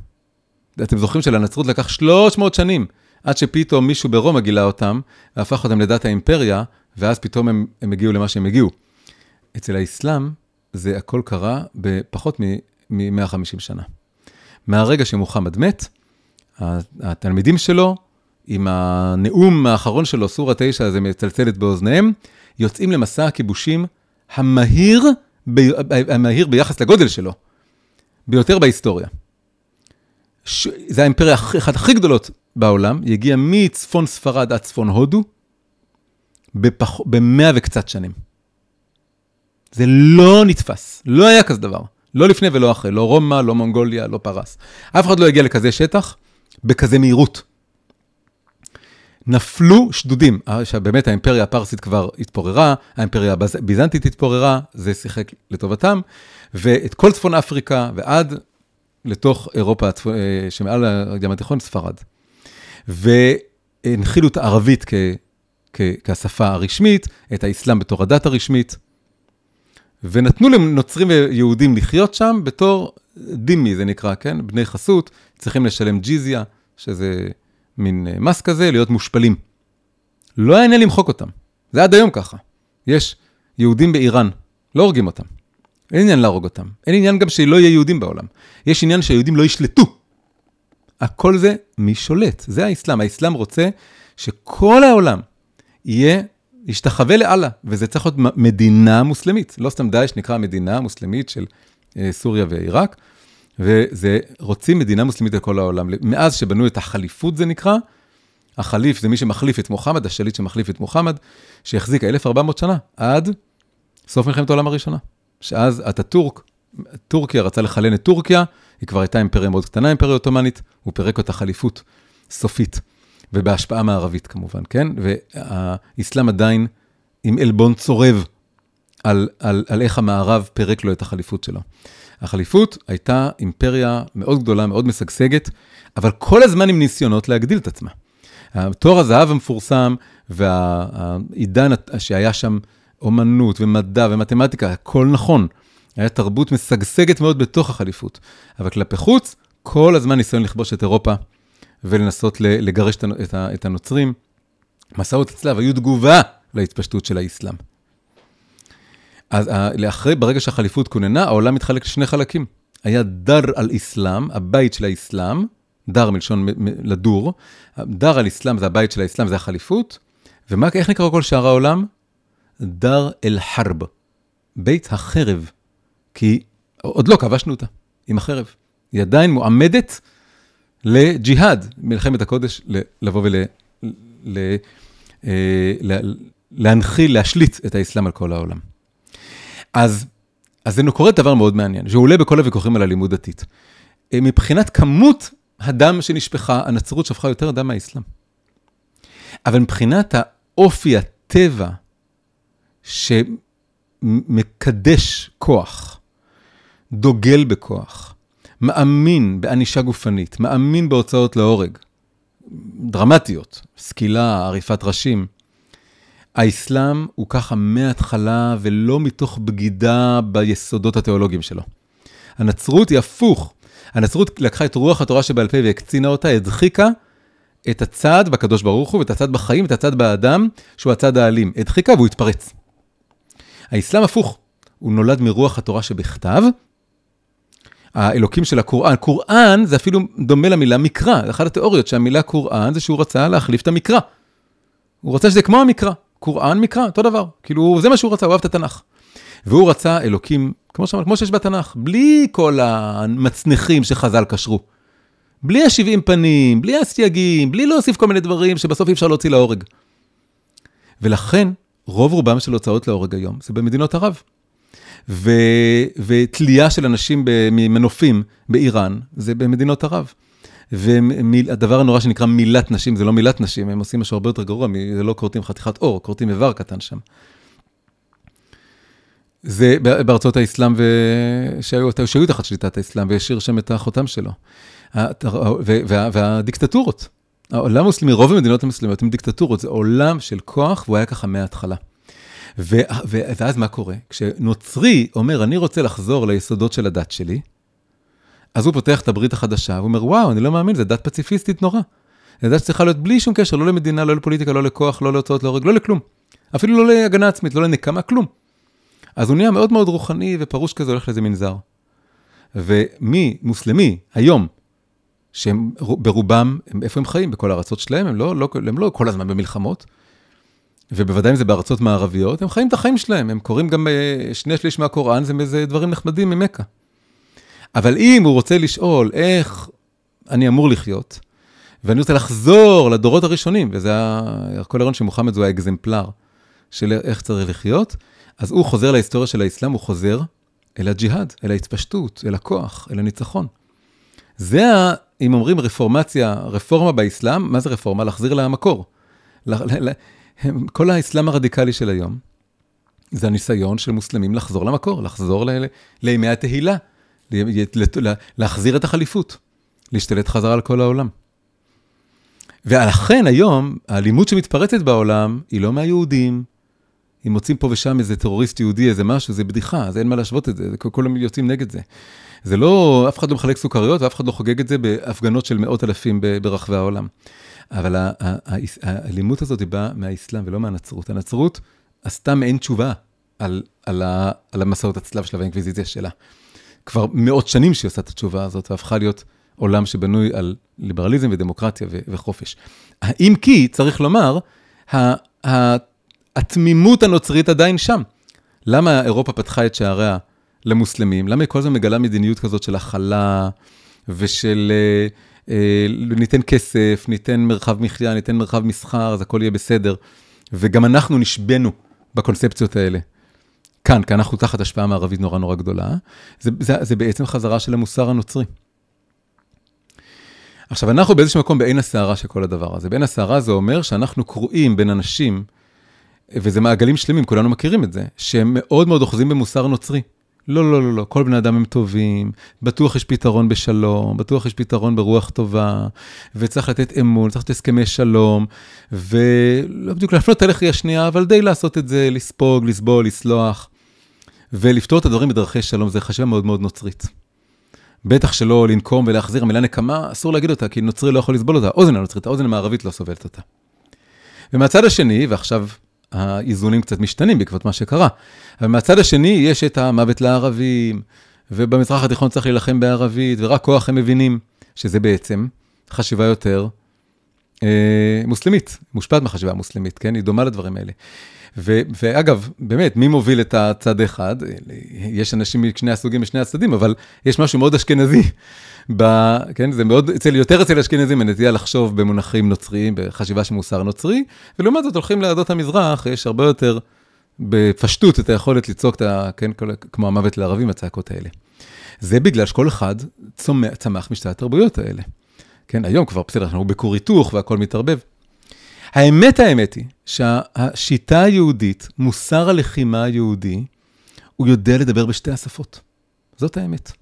אתם זוכרים שלנצרות לקח 300 שנים עד שפתאום מישהו ברומא גילה אותם, והפך אותם לדת האימפריה, ואז פתאום הם, הם הגיעו למה שהם הגיעו. אצל האסלאם זה הכל קרה בפחות מ-150 שנה. מהרגע שמוחמד מת, התלמידים שלו, עם הנאום האחרון שלו, סורה 9, זה מצלצלת באוזניהם, יוצאים למסע הכיבושים המהיר, ב, המהיר ביחס לגודל שלו, ביותר בהיסטוריה. ש... זה האימפריה אחת הכי גדולות בעולם, היא הגיעה מצפון ספרד עד צפון הודו, בפח... במאה וקצת שנים. זה לא נתפס, לא היה כזה דבר. לא לפני ולא אחרי, לא רומא, לא מונגוליה, לא פרס. אף אחד לא הגיע לכזה שטח בכזה מהירות. נפלו שדודים, באמת האימפריה הפרסית כבר התפוררה, האימפריה הביזנטית התפוררה, זה שיחק לטובתם, ואת כל צפון אפריקה ועד לתוך אירופה אה, שמעל הים התיכון, ספרד. והנחילו את הערבית כ, כ, כשפה הרשמית, את האסלאם בתור הדת הרשמית, ונתנו לנוצרים ויהודים לחיות שם בתור דימי, זה נקרא, כן? בני חסות, צריכים לשלם ג'יזיה, שזה מין אה, מס כזה, להיות מושפלים. לא היה עניין למחוק אותם, זה עד היום ככה. יש יהודים באיראן, לא הורגים אותם. אין עניין להרוג אותם. אין עניין גם שלא יהיה יהודים בעולם. יש עניין שהיהודים לא ישלטו. הכל זה מי שולט, זה האסלאם. האסלאם רוצה שכל העולם יהיה, ישתחווה לאללה, וזה צריך להיות מדינה מוסלמית. לא סתם דאעש נקרא מדינה מוסלמית של אה, סוריה ועיראק, וזה, רוצים מדינה מוסלמית לכל העולם. מאז שבנו את החליפות זה נקרא, החליף זה מי שמחליף את מוחמד, השליט שמחליף את מוחמד, שהחזיק 1400 שנה, עד סוף מלחמת העולם הראשונה. שאז אטאטורק, טורקיה רצה לחלן את טורקיה, היא כבר הייתה אימפריה מאוד קטנה, אימפריה עות'מאנית, הוא פירק אותה חליפות סופית, ובהשפעה מערבית כמובן, כן? והאסלאם עדיין עם עלבון צורב על, על, על איך המערב פירק לו את החליפות שלו. החליפות הייתה אימפריה מאוד גדולה, מאוד משגשגת, אבל כל הזמן עם ניסיונות להגדיל את עצמה. תואר הזהב המפורסם והעידן שהיה שם אומנות ומדע ומתמטיקה, הכל נכון. היה תרבות משגשגת מאוד בתוך החליפות. אבל כלפי חוץ, כל הזמן ניסיון לכבוש את אירופה ולנסות לגרש את הנוצרים. מסעות הצלב היו תגובה להתפשטות של האסלאם. אז לאחרי, ברגע שהחליפות כוננה, העולם מתחלק לשני חלקים. היה דר על-אסלאם, הבית של האסלאם, דר מלשון לדור, דר על-אסלאם זה הבית של האסלאם, זה החליפות, ואיך נקרא כל שאר העולם? דר אל-חרב, בית החרב, כי עוד לא כבשנו אותה עם החרב. היא עדיין מועמדת לג'יהאד, מלחמת הקודש, לבוא ול... ל... אה, להנחיל, להשליט את האסלאם על כל העולם. אז, אז זה קורה דבר מאוד מעניין, שהוא עולה בכל הוויכוחים על הלימוד דתית. אה, מבחינת כמות הדם שנשפכה, הנצרות שפכה יותר דם מהאסלאם. אבל מבחינת האופי, הטבע, שמקדש כוח, דוגל בכוח, מאמין בענישה גופנית, מאמין בהוצאות להורג, דרמטיות, סקילה, עריפת ראשים. האסלאם הוא ככה מההתחלה ולא מתוך בגידה ביסודות התיאולוגיים שלו. הנצרות היא הפוך. הנצרות לקחה את רוח התורה שבעל פה והקצינה אותה, הדחיקה את הצד בקדוש ברוך הוא ואת הצד בחיים, את הצד באדם, שהוא הצד האלים. הדחיקה והוא התפרץ. האסלאם הפוך, הוא נולד מרוח התורה שבכתב. האלוקים של הקוראן, קוראן זה אפילו דומה למילה מקרא, זה אחת התיאוריות שהמילה קוראן זה שהוא רצה להחליף את המקרא. הוא רצה שזה כמו המקרא, קוראן מקרא, אותו דבר, כאילו זה מה שהוא רצה, הוא אהב את התנ"ך. והוא רצה אלוקים, כמו שאמר, כמו שיש בתנ"ך, בלי כל המצנחים שחז"ל קשרו. בלי השבעים פנים, בלי הסייגים, בלי להוסיף כל מיני דברים שבסוף אי אפשר להוציא להורג. ולכן, רוב רובם של הוצאות להורג היום זה במדינות ערב. ותלייה של אנשים ממנופים באיראן זה במדינות ערב. והדבר הנורא שנקרא מילת נשים, זה לא מילת נשים, הם עושים משהו הרבה יותר גרוע, זה לא כורתים חתיכת אור, כורתים איבר קטן שם. זה בארצות האסלאם שהיו, שהיו תחת שליטת האסלאם והשאיר שם את החותם שלו. וה, והדיקטטורות, העולם המוסלמי, רוב המדינות המוסלמיות הם דיקטטורות, זה עולם של כוח, והוא היה ככה מההתחלה. ו, ו, ואז מה קורה? כשנוצרי אומר, אני רוצה לחזור ליסודות של הדת שלי, אז הוא פותח את הברית החדשה, הוא אומר, וואו, אני לא מאמין, זו דת פציפיסטית נורא. זו דת שצריכה להיות בלי שום קשר, לא למדינה, לא לפוליטיקה, לא לכוח, לא להוצאות להורג, לא לכלום. אפילו לא להגנה עצמית, לא לנקמה, כלום. אז הוא נהיה מאוד מאוד רוחני ופרוש כזה, הולך לאיזה מנזר. ומי מוסלמי היום שהם ברובם, הם, איפה הם חיים? בכל הארצות שלהם? הם לא, לא, הם לא כל הזמן במלחמות. ובוודאי אם זה בארצות מערביות, הם חיים את החיים שלהם, הם קוראים גם אה, שני שליש מהקוראן, זה איזה דברים נחמדים ממכה. אבל אם הוא רוצה לשאול איך אני אמור לחיות, ואני רוצה לחזור לדורות הראשונים, וזה כל הרעיון שמוחמד הוא האקזמפלר של איך צריך לחיות, אז הוא חוזר להיסטוריה של האסלאם, הוא חוזר אל הג'יהאד, אל ההתפשטות, אל הכוח, אל הניצחון. זה, אם אומרים רפורמציה, רפורמה באסלאם, מה זה רפורמה? להחזיר למקור. כל האסלאם הרדיקלי של היום, זה הניסיון של מוסלמים לחזור למקור, לחזור לימי התהילה, להחזיר את החליפות, להשתלט חזרה על כל העולם. ולכן היום, האלימות שמתפרצת בעולם היא לא מהיהודים. אם מוצאים פה ושם איזה טרוריסט יהודי, איזה משהו, זה בדיחה, אז אין מה להשוות את זה, כולם יוצאים נגד זה. זה לא, אף אחד לא מחלק סוכריות ואף אחד לא חוגג את זה בהפגנות של מאות אלפים ברחבי העולם. אבל האלימות הזאת היא באה מהאסלאם ולא מהנצרות. הנצרות עשתה מעין תשובה על, על, על המסעות הצלב שלה והאינקוויזיציה שלה. כבר מאות שנים שהיא עושה את התשובה הזאת, והפכה להיות עולם שבנוי על ליברליזם ודמוקרטיה ו- וחופש. אם כי, צריך לומר, התמימות הנוצרית עדיין שם. למה אירופה פתחה את שעריה למוסלמים? למה היא כל הזמן מגלה מדיניות כזאת של הכלה ושל אה, אה, ניתן כסף, ניתן מרחב מחיה, ניתן מרחב מסחר, אז הכל יהיה בסדר. וגם אנחנו נשבנו בקונספציות האלה. כאן, כי אנחנו תחת השפעה מערבית נורא נורא גדולה, זה, זה, זה בעצם חזרה של המוסר הנוצרי. עכשיו, אנחנו באיזשהו מקום בעין הסערה של כל הדבר הזה. בעין הסערה זה אומר שאנחנו קרואים בין אנשים, וזה מעגלים שלמים, כולנו מכירים את זה, שהם מאוד מאוד אוחזים במוסר נוצרי. לא, לא, לא, לא, כל בני אדם הם טובים, בטוח יש פתרון בשלום, בטוח יש פתרון ברוח טובה, וצריך לתת אמון, צריך לתת הסכמי שלום, ולא בדיוק להפנות את הלכי השנייה, אבל די לעשות את זה, לספוג, לסבול, לסלוח, ולפתור את הדברים בדרכי שלום, זה חשיבה מאוד מאוד נוצרית. בטח שלא לנקום ולהחזיר, המילה נקמה, אסור להגיד אותה, כי נוצרי לא יכול לסבול אותה, האוזן הנוצרית, האוזן המערבית לא סובלת אותה. ומהצד השני, ועכשיו האיזונים קצת משתנים בעקבות מה שקרה. אבל מהצד השני יש את המוות לערבים, ובמזרח התיכון צריך להילחם בערבית, ורק כוח הם מבינים שזה בעצם חשיבה יותר אה, מוסלמית, מושפעת מחשיבה מוסלמית, כן? היא דומה לדברים האלה. ו, ואגב, באמת, מי מוביל את הצד אחד? יש אנשים משני הסוגים משני הצדדים, אבל יש משהו מאוד אשכנזי ב... כן, זה מאוד, אצל, יותר אצל אשכנזים, הנטייה לחשוב במונחים נוצריים, בחשיבה של מוסר נוצרי, ולעומת זאת הולכים לעדות המזרח, יש הרבה יותר בפשטות את היכולת לצעוק את ה... כן, כל, כמו המוות לערבים, הצעקות האלה. זה בגלל שכל אחד צומח, צמח משתי התרבויות האלה. כן, היום כבר בסדר, אנחנו בכור היתוך והכל מתערבב. האמת, האמת היא שהשיטה היהודית, מוסר הלחימה היהודי, הוא יודע לדבר בשתי השפות. זאת האמת.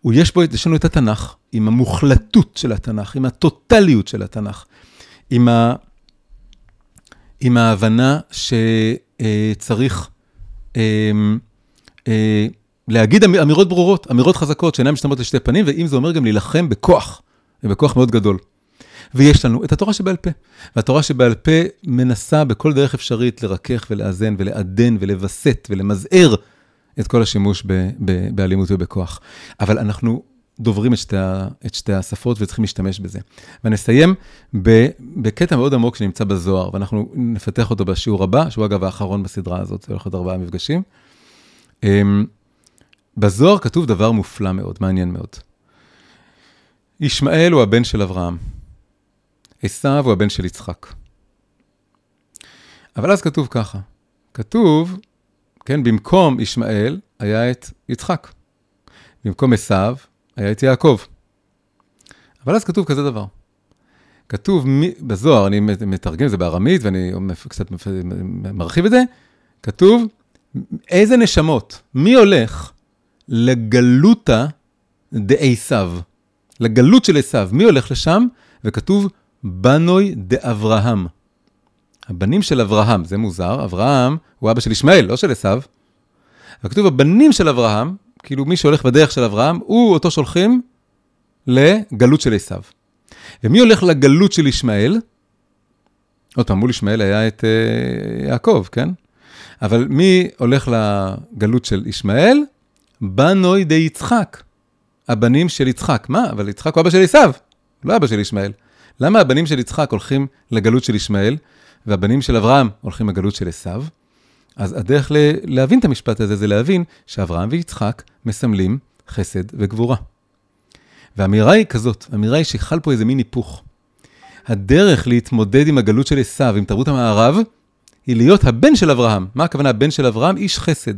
הוא יש בו, יש לנו את התנ"ך, עם המוחלטות של התנ"ך, עם הטוטליות של התנ"ך, עם, ה, עם ההבנה שצריך אה, אה, להגיד אמירות ברורות, אמירות חזקות, שאינן משתמעות לשתי פנים, ואם זה אומר גם להילחם בכוח, ובכוח מאוד גדול. ויש לנו את התורה שבעל פה. והתורה שבעל פה מנסה בכל דרך אפשרית לרכך ולאזן ולעדן ולווסת ולמזער את כל השימוש ב, ב, באלימות ובכוח. אבל אנחנו דוברים את שתי, את שתי השפות וצריכים להשתמש בזה. ונסיים ב, בקטע מאוד עמוק שנמצא בזוהר, ואנחנו נפתח אותו בשיעור הבא, שהוא אגב האחרון בסדרה הזאת, זה הולך להיות ארבעה מפגשים. אמ, בזוהר כתוב דבר מופלא מאוד, מעניין מאוד. ישמעאל הוא הבן של אברהם, עשיו הוא הבן של יצחק. אבל אז כתוב ככה, כתוב כן, במקום ישמעאל היה את יצחק. במקום עשיו היה את יעקב. אבל אז כתוב כזה דבר. כתוב בזוהר, אני מתרגם את זה בארמית ואני קצת מרחיב את זה, כתוב איזה נשמות, מי הולך לגלותא דעשיו, לגלות של עשיו, מי הולך לשם? וכתוב בנוי דאברהם. הבנים של אברהם, זה מוזר, אברהם הוא אבא של ישמעאל, לא של עשיו. וכתוב, הבנים של אברהם, כאילו מי שהולך בדרך של אברהם, הוא אותו שולחים לגלות של עשיו. ומי הולך לגלות של ישמעאל? עוד פעם, מול ישמעאל היה את uh, יעקב, כן? אבל מי הולך לגלות של ישמעאל? בנוי די יצחק, הבנים של יצחק. מה? אבל יצחק הוא אבא של עשיו, לא אבא של ישמעאל. למה הבנים של יצחק הולכים לגלות של ישמעאל? והבנים של אברהם הולכים לגלות של עשיו. אז הדרך ל- להבין את המשפט הזה זה להבין שאברהם ויצחק מסמלים חסד וגבורה. והאמירה היא כזאת, האמירה היא שחל פה איזה מין היפוך. הדרך להתמודד עם הגלות של עשיו, עם תרבות המערב, היא להיות הבן של אברהם. מה הכוונה הבן של אברהם? איש חסד,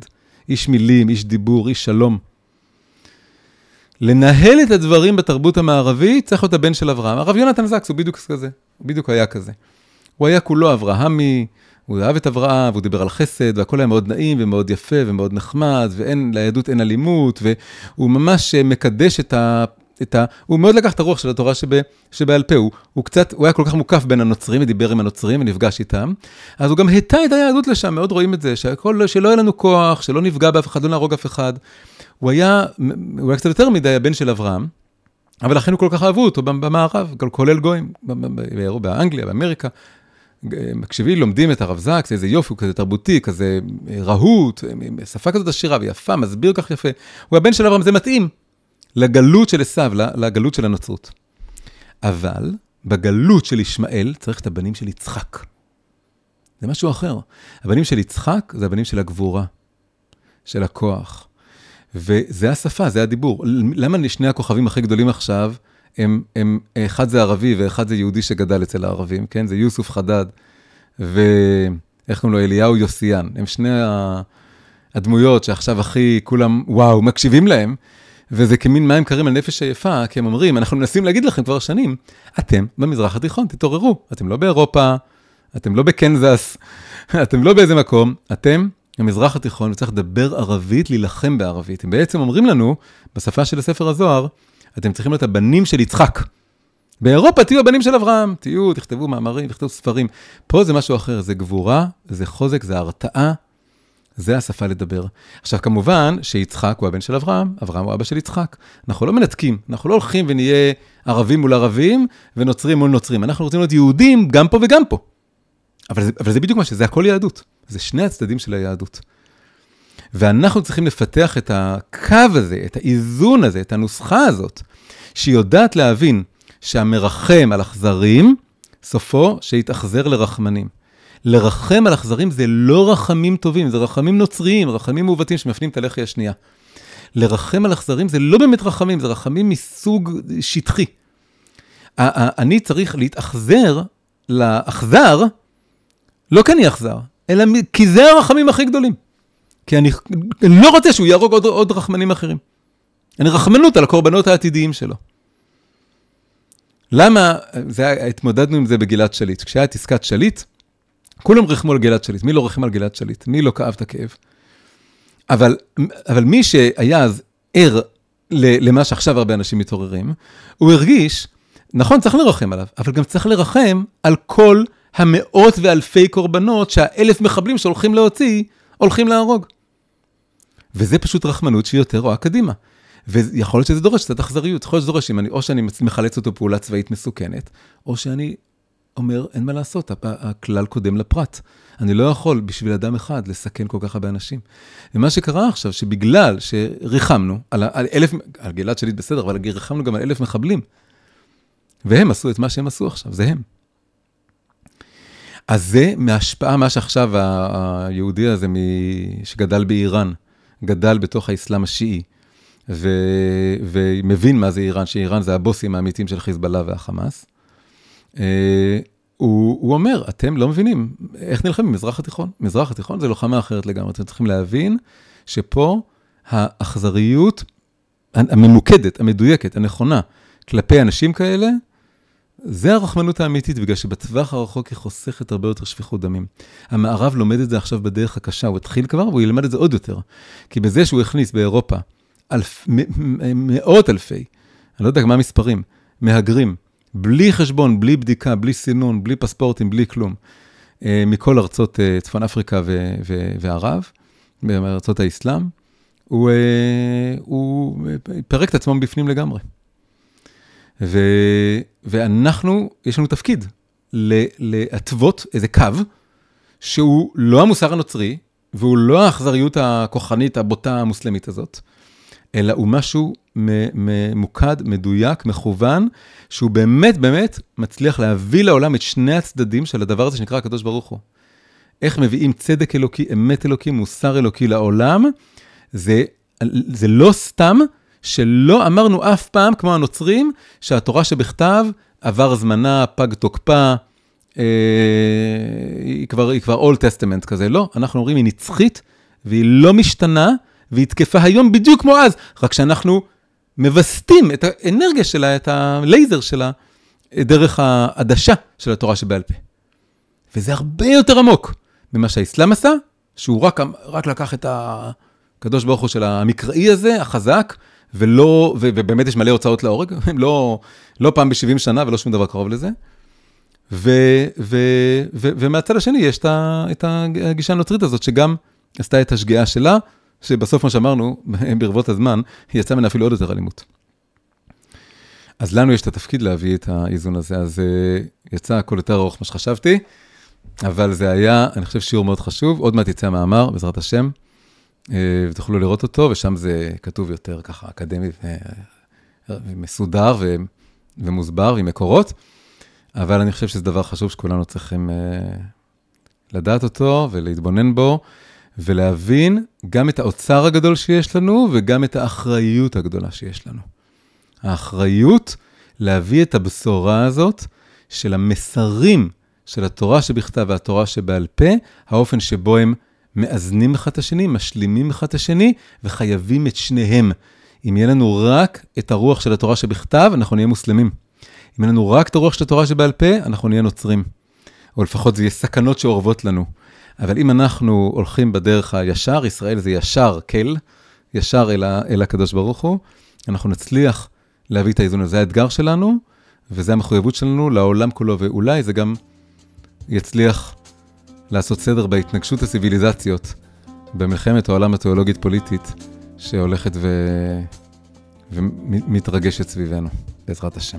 איש מילים, איש דיבור, איש שלום. לנהל את הדברים בתרבות המערבית צריך להיות הבן של אברהם. הרב יונתן זקס הוא בדיוק כזה, הוא בדיוק היה כזה. הוא היה כולו אברהמי, הוא אהב את אברהם, והוא דיבר על חסד, והכל היה מאוד נעים ומאוד יפה ומאוד נחמד, ואין, ליהדות אין אלימות, והוא ממש מקדש את ה... את ה... הוא מאוד לקח את הרוח של התורה שב, שבעל פה, הוא, הוא קצת, הוא היה כל כך מוקף בין הנוצרים, ודיבר עם הנוצרים ונפגש איתם, אז הוא גם הטה את היהדות לשם, מאוד רואים את זה, שהכל, שלא יהיה לנו כוח, שלא נפגע באף אחד, לא נהרוג אף אחד. הוא היה, הוא היה קצת יותר מדי הבן של אברהם, אבל לכן הוא כל כך אהבו אותו במערב, כולל גויים, באנגליה, באמריקה. מקשיבים, לומדים את הרב זקס, איזה יופי, הוא כזה תרבותי, כזה רהוט, שפה כזאת עשירה ויפה, מסביר כך יפה. הוא הבן של אברהם, זה מתאים לגלות של עשיו, לגלות של הנוצרות. אבל בגלות של ישמעאל צריך את הבנים של יצחק. זה משהו אחר. הבנים של יצחק זה הבנים של הגבורה, של הכוח. וזה השפה, זה הדיבור. למה שני הכוכבים הכי גדולים עכשיו, הם, הם, אחד זה ערבי ואחד זה יהודי שגדל אצל הערבים, כן? זה יוסוף חדד ואיך קוראים לו? אליהו יוסיאן. הם שני הדמויות שעכשיו הכי כולם, וואו, מקשיבים להם. וזה כמין מים קרים על נפש עייפה, כי הם אומרים, אנחנו מנסים להגיד לכם כבר שנים, אתם במזרח התיכון, תתעוררו, אתם לא באירופה, אתם לא בקנזס, *laughs* אתם לא באיזה מקום, אתם במזרח התיכון, וצריך לדבר ערבית, להילחם בערבית. הם בעצם אומרים לנו, בשפה של הספר הזוהר, אתם צריכים להיות הבנים של יצחק. באירופה תהיו הבנים של אברהם, תהיו, תכתבו מאמרים, תכתבו ספרים. פה זה משהו אחר, זה גבורה, זה חוזק, זה הרתעה, זה השפה לדבר. עכשיו, כמובן שיצחק הוא הבן של אברהם, אברהם הוא אבא של יצחק. אנחנו לא מנתקים, אנחנו לא הולכים ונהיה ערבים מול ערבים ונוצרים מול נוצרים. אנחנו רוצים להיות יהודים גם פה וגם פה. אבל זה, אבל זה בדיוק מה שזה, הכל יהדות. זה שני הצדדים של היהדות. ואנחנו צריכים לפתח את הקו הזה, את האיזון הזה, את הנוסחה הזאת, שיודעת להבין שהמרחם על אכזרים, סופו שיתאכזר לרחמנים. לרחם על אכזרים זה לא רחמים טובים, זה רחמים נוצריים, רחמים מעוותים שמפנים את הלחי השנייה. לרחם על אכזרים זה לא באמת רחמים, זה רחמים מסוג שטחי. אני צריך להתאכזר לאכזר, לא כי אני אכזר, אלא כי זה הרחמים הכי גדולים. כי אני לא רוצה שהוא יהרוג עוד, עוד רחמנים אחרים. אני רחמנות על הקורבנות העתידיים שלו. למה, זה, התמודדנו עם זה בגלעד שליט. כשהיה את עסקת שליט, כולם ריחמו על גלעד שליט. מי לא ריחם על גלעד שליט? מי לא כאב את הכאב? אבל, אבל מי שהיה אז ער למה שעכשיו הרבה אנשים מתעוררים, הוא הרגיש, נכון, צריך לרחם עליו, אבל גם צריך לרחם על כל המאות ואלפי קורבנות שהאלף מחבלים שהולכים להוציא, הולכים להרוג. וזה פשוט רחמנות שהיא יותר רואה קדימה. ויכול להיות שזה דורש קצת אכזריות, יכול להיות שזה דורש, אני, או שאני מחלץ אותו פעולה צבאית מסוכנת, או שאני אומר, אין מה לעשות, הכלל קודם לפרט. אני לא יכול בשביל אדם אחד לסכן כל כך הרבה אנשים. ומה שקרה עכשיו, שבגלל שריחמנו, על, על אלף, על גלעד שליט בסדר, אבל ריחמנו גם על אלף מחבלים, והם עשו את מה שהם עשו עכשיו, זה הם. אז זה מהשפעה, מה שעכשיו היהודי הזה שגדל באיראן, גדל בתוך האסלאם השיעי, ו, ומבין מה זה איראן, שאיראן זה הבוסים האמיתיים של חיזבאללה והחמאס. אה, הוא, הוא אומר, אתם לא מבינים איך נלחמים במזרח התיכון. מזרח התיכון זה לוחמה אחרת לגמרי, אתם צריכים להבין שפה האכזריות הממוקדת, המדויקת, הנכונה, כלפי אנשים כאלה, זה הרחמנות האמיתית, בגלל שבטווח הרחוק היא חוסכת הרבה יותר שפיכות דמים. המערב לומד את זה עכשיו בדרך הקשה, הוא התחיל כבר והוא ילמד את זה עוד יותר. כי בזה שהוא הכניס באירופה אלף, מאות אלפי, אני לא יודע מה המספרים, מהגרים, בלי חשבון, בלי בדיקה, בלי סינון, בלי פספורטים, בלי כלום, אה, מכל ארצות אה, צפון אפריקה וערב, מארצות האסלאם, הוא, אה, הוא פירק את עצמו בפנים לגמרי. ו, ואנחנו, יש לנו תפקיד להתוות איזה קו שהוא לא המוסר הנוצרי, והוא לא האכזריות הכוחנית, הבוטה המוסלמית הזאת, אלא הוא משהו ממוקד, מדויק, מכוון, שהוא באמת באמת מצליח להביא לעולם את שני הצדדים של הדבר הזה שנקרא הקדוש ברוך הוא. איך מביאים צדק אלוקי, אמת אלוקי, מוסר אלוקי לעולם, זה, זה לא סתם שלא אמרנו אף פעם, כמו הנוצרים, שהתורה שבכתב עבר זמנה, פג תוקפה, אה, היא, כבר, Old Testament כזה. לא, אנחנו אומרים, היא נצחית, והיא לא משתנה, והיא תקפה היום בדיוק כמו אז, רק שאנחנו מווסתים את האנרגיה שלה, את הלייזר שלה, דרך העדשה של התורה שבעל פה. וזה הרבה יותר עמוק ממה שהאסלאם עשה, שהוא רק, רק לקח את הקדוש ברוך הוא של המקראי הזה, החזק, ולא, ו, ובאמת יש מלא הוצאות להורג, *laughs* לא, לא פעם ב-70 שנה ולא שום דבר קרוב לזה. ו, ו, ו, ומהצד השני יש את הגישה הנוצרית הזאת, שגם עשתה את השגיאה שלה, שבסוף, מה שאמרנו, *laughs* ברבות הזמן, יצאה ממנה אפילו עוד יותר אלימות. אז לנו יש את התפקיד להביא את האיזון הזה, אז uh, יצא הכל יותר ארוך ממה שחשבתי, אבל זה היה, אני חושב, שיעור מאוד חשוב. עוד מעט יצא המאמר, בעזרת השם, uh, ותוכלו לראות אותו, ושם זה כתוב יותר ככה אקדמי ומסודר ו, ומוסבר ועם מקורות, אבל אני חושב שזה דבר חשוב שכולנו צריכים לדעת אותו ולהתבונן בו. ולהבין גם את האוצר הגדול שיש לנו וגם את האחריות הגדולה שיש לנו. האחריות להביא את הבשורה הזאת של המסרים של התורה שבכתב והתורה שבעל פה, האופן שבו הם מאזנים אחד את השני, משלימים אחד את השני, וחייבים את שניהם. אם יהיה לנו רק את הרוח של התורה שבכתב, אנחנו נהיה מוסלמים. אם יהיה לנו רק את הרוח של התורה שבעל פה, אנחנו נהיה נוצרים. או לפחות זה יהיה סכנות שאורבות לנו. אבל אם אנחנו הולכים בדרך הישר, ישראל זה ישר כל, ישר אל, אל הקדוש ברוך הוא, אנחנו נצליח להביא את האיזון הזה. זה האתגר שלנו, וזו המחויבות שלנו לעולם כולו, ואולי זה גם יצליח לעשות סדר בהתנגשות הציוויליזציות, במלחמת העולם התיאולוגית-פוליטית, שהולכת ו... ומתרגשת סביבנו, בעזרת השם.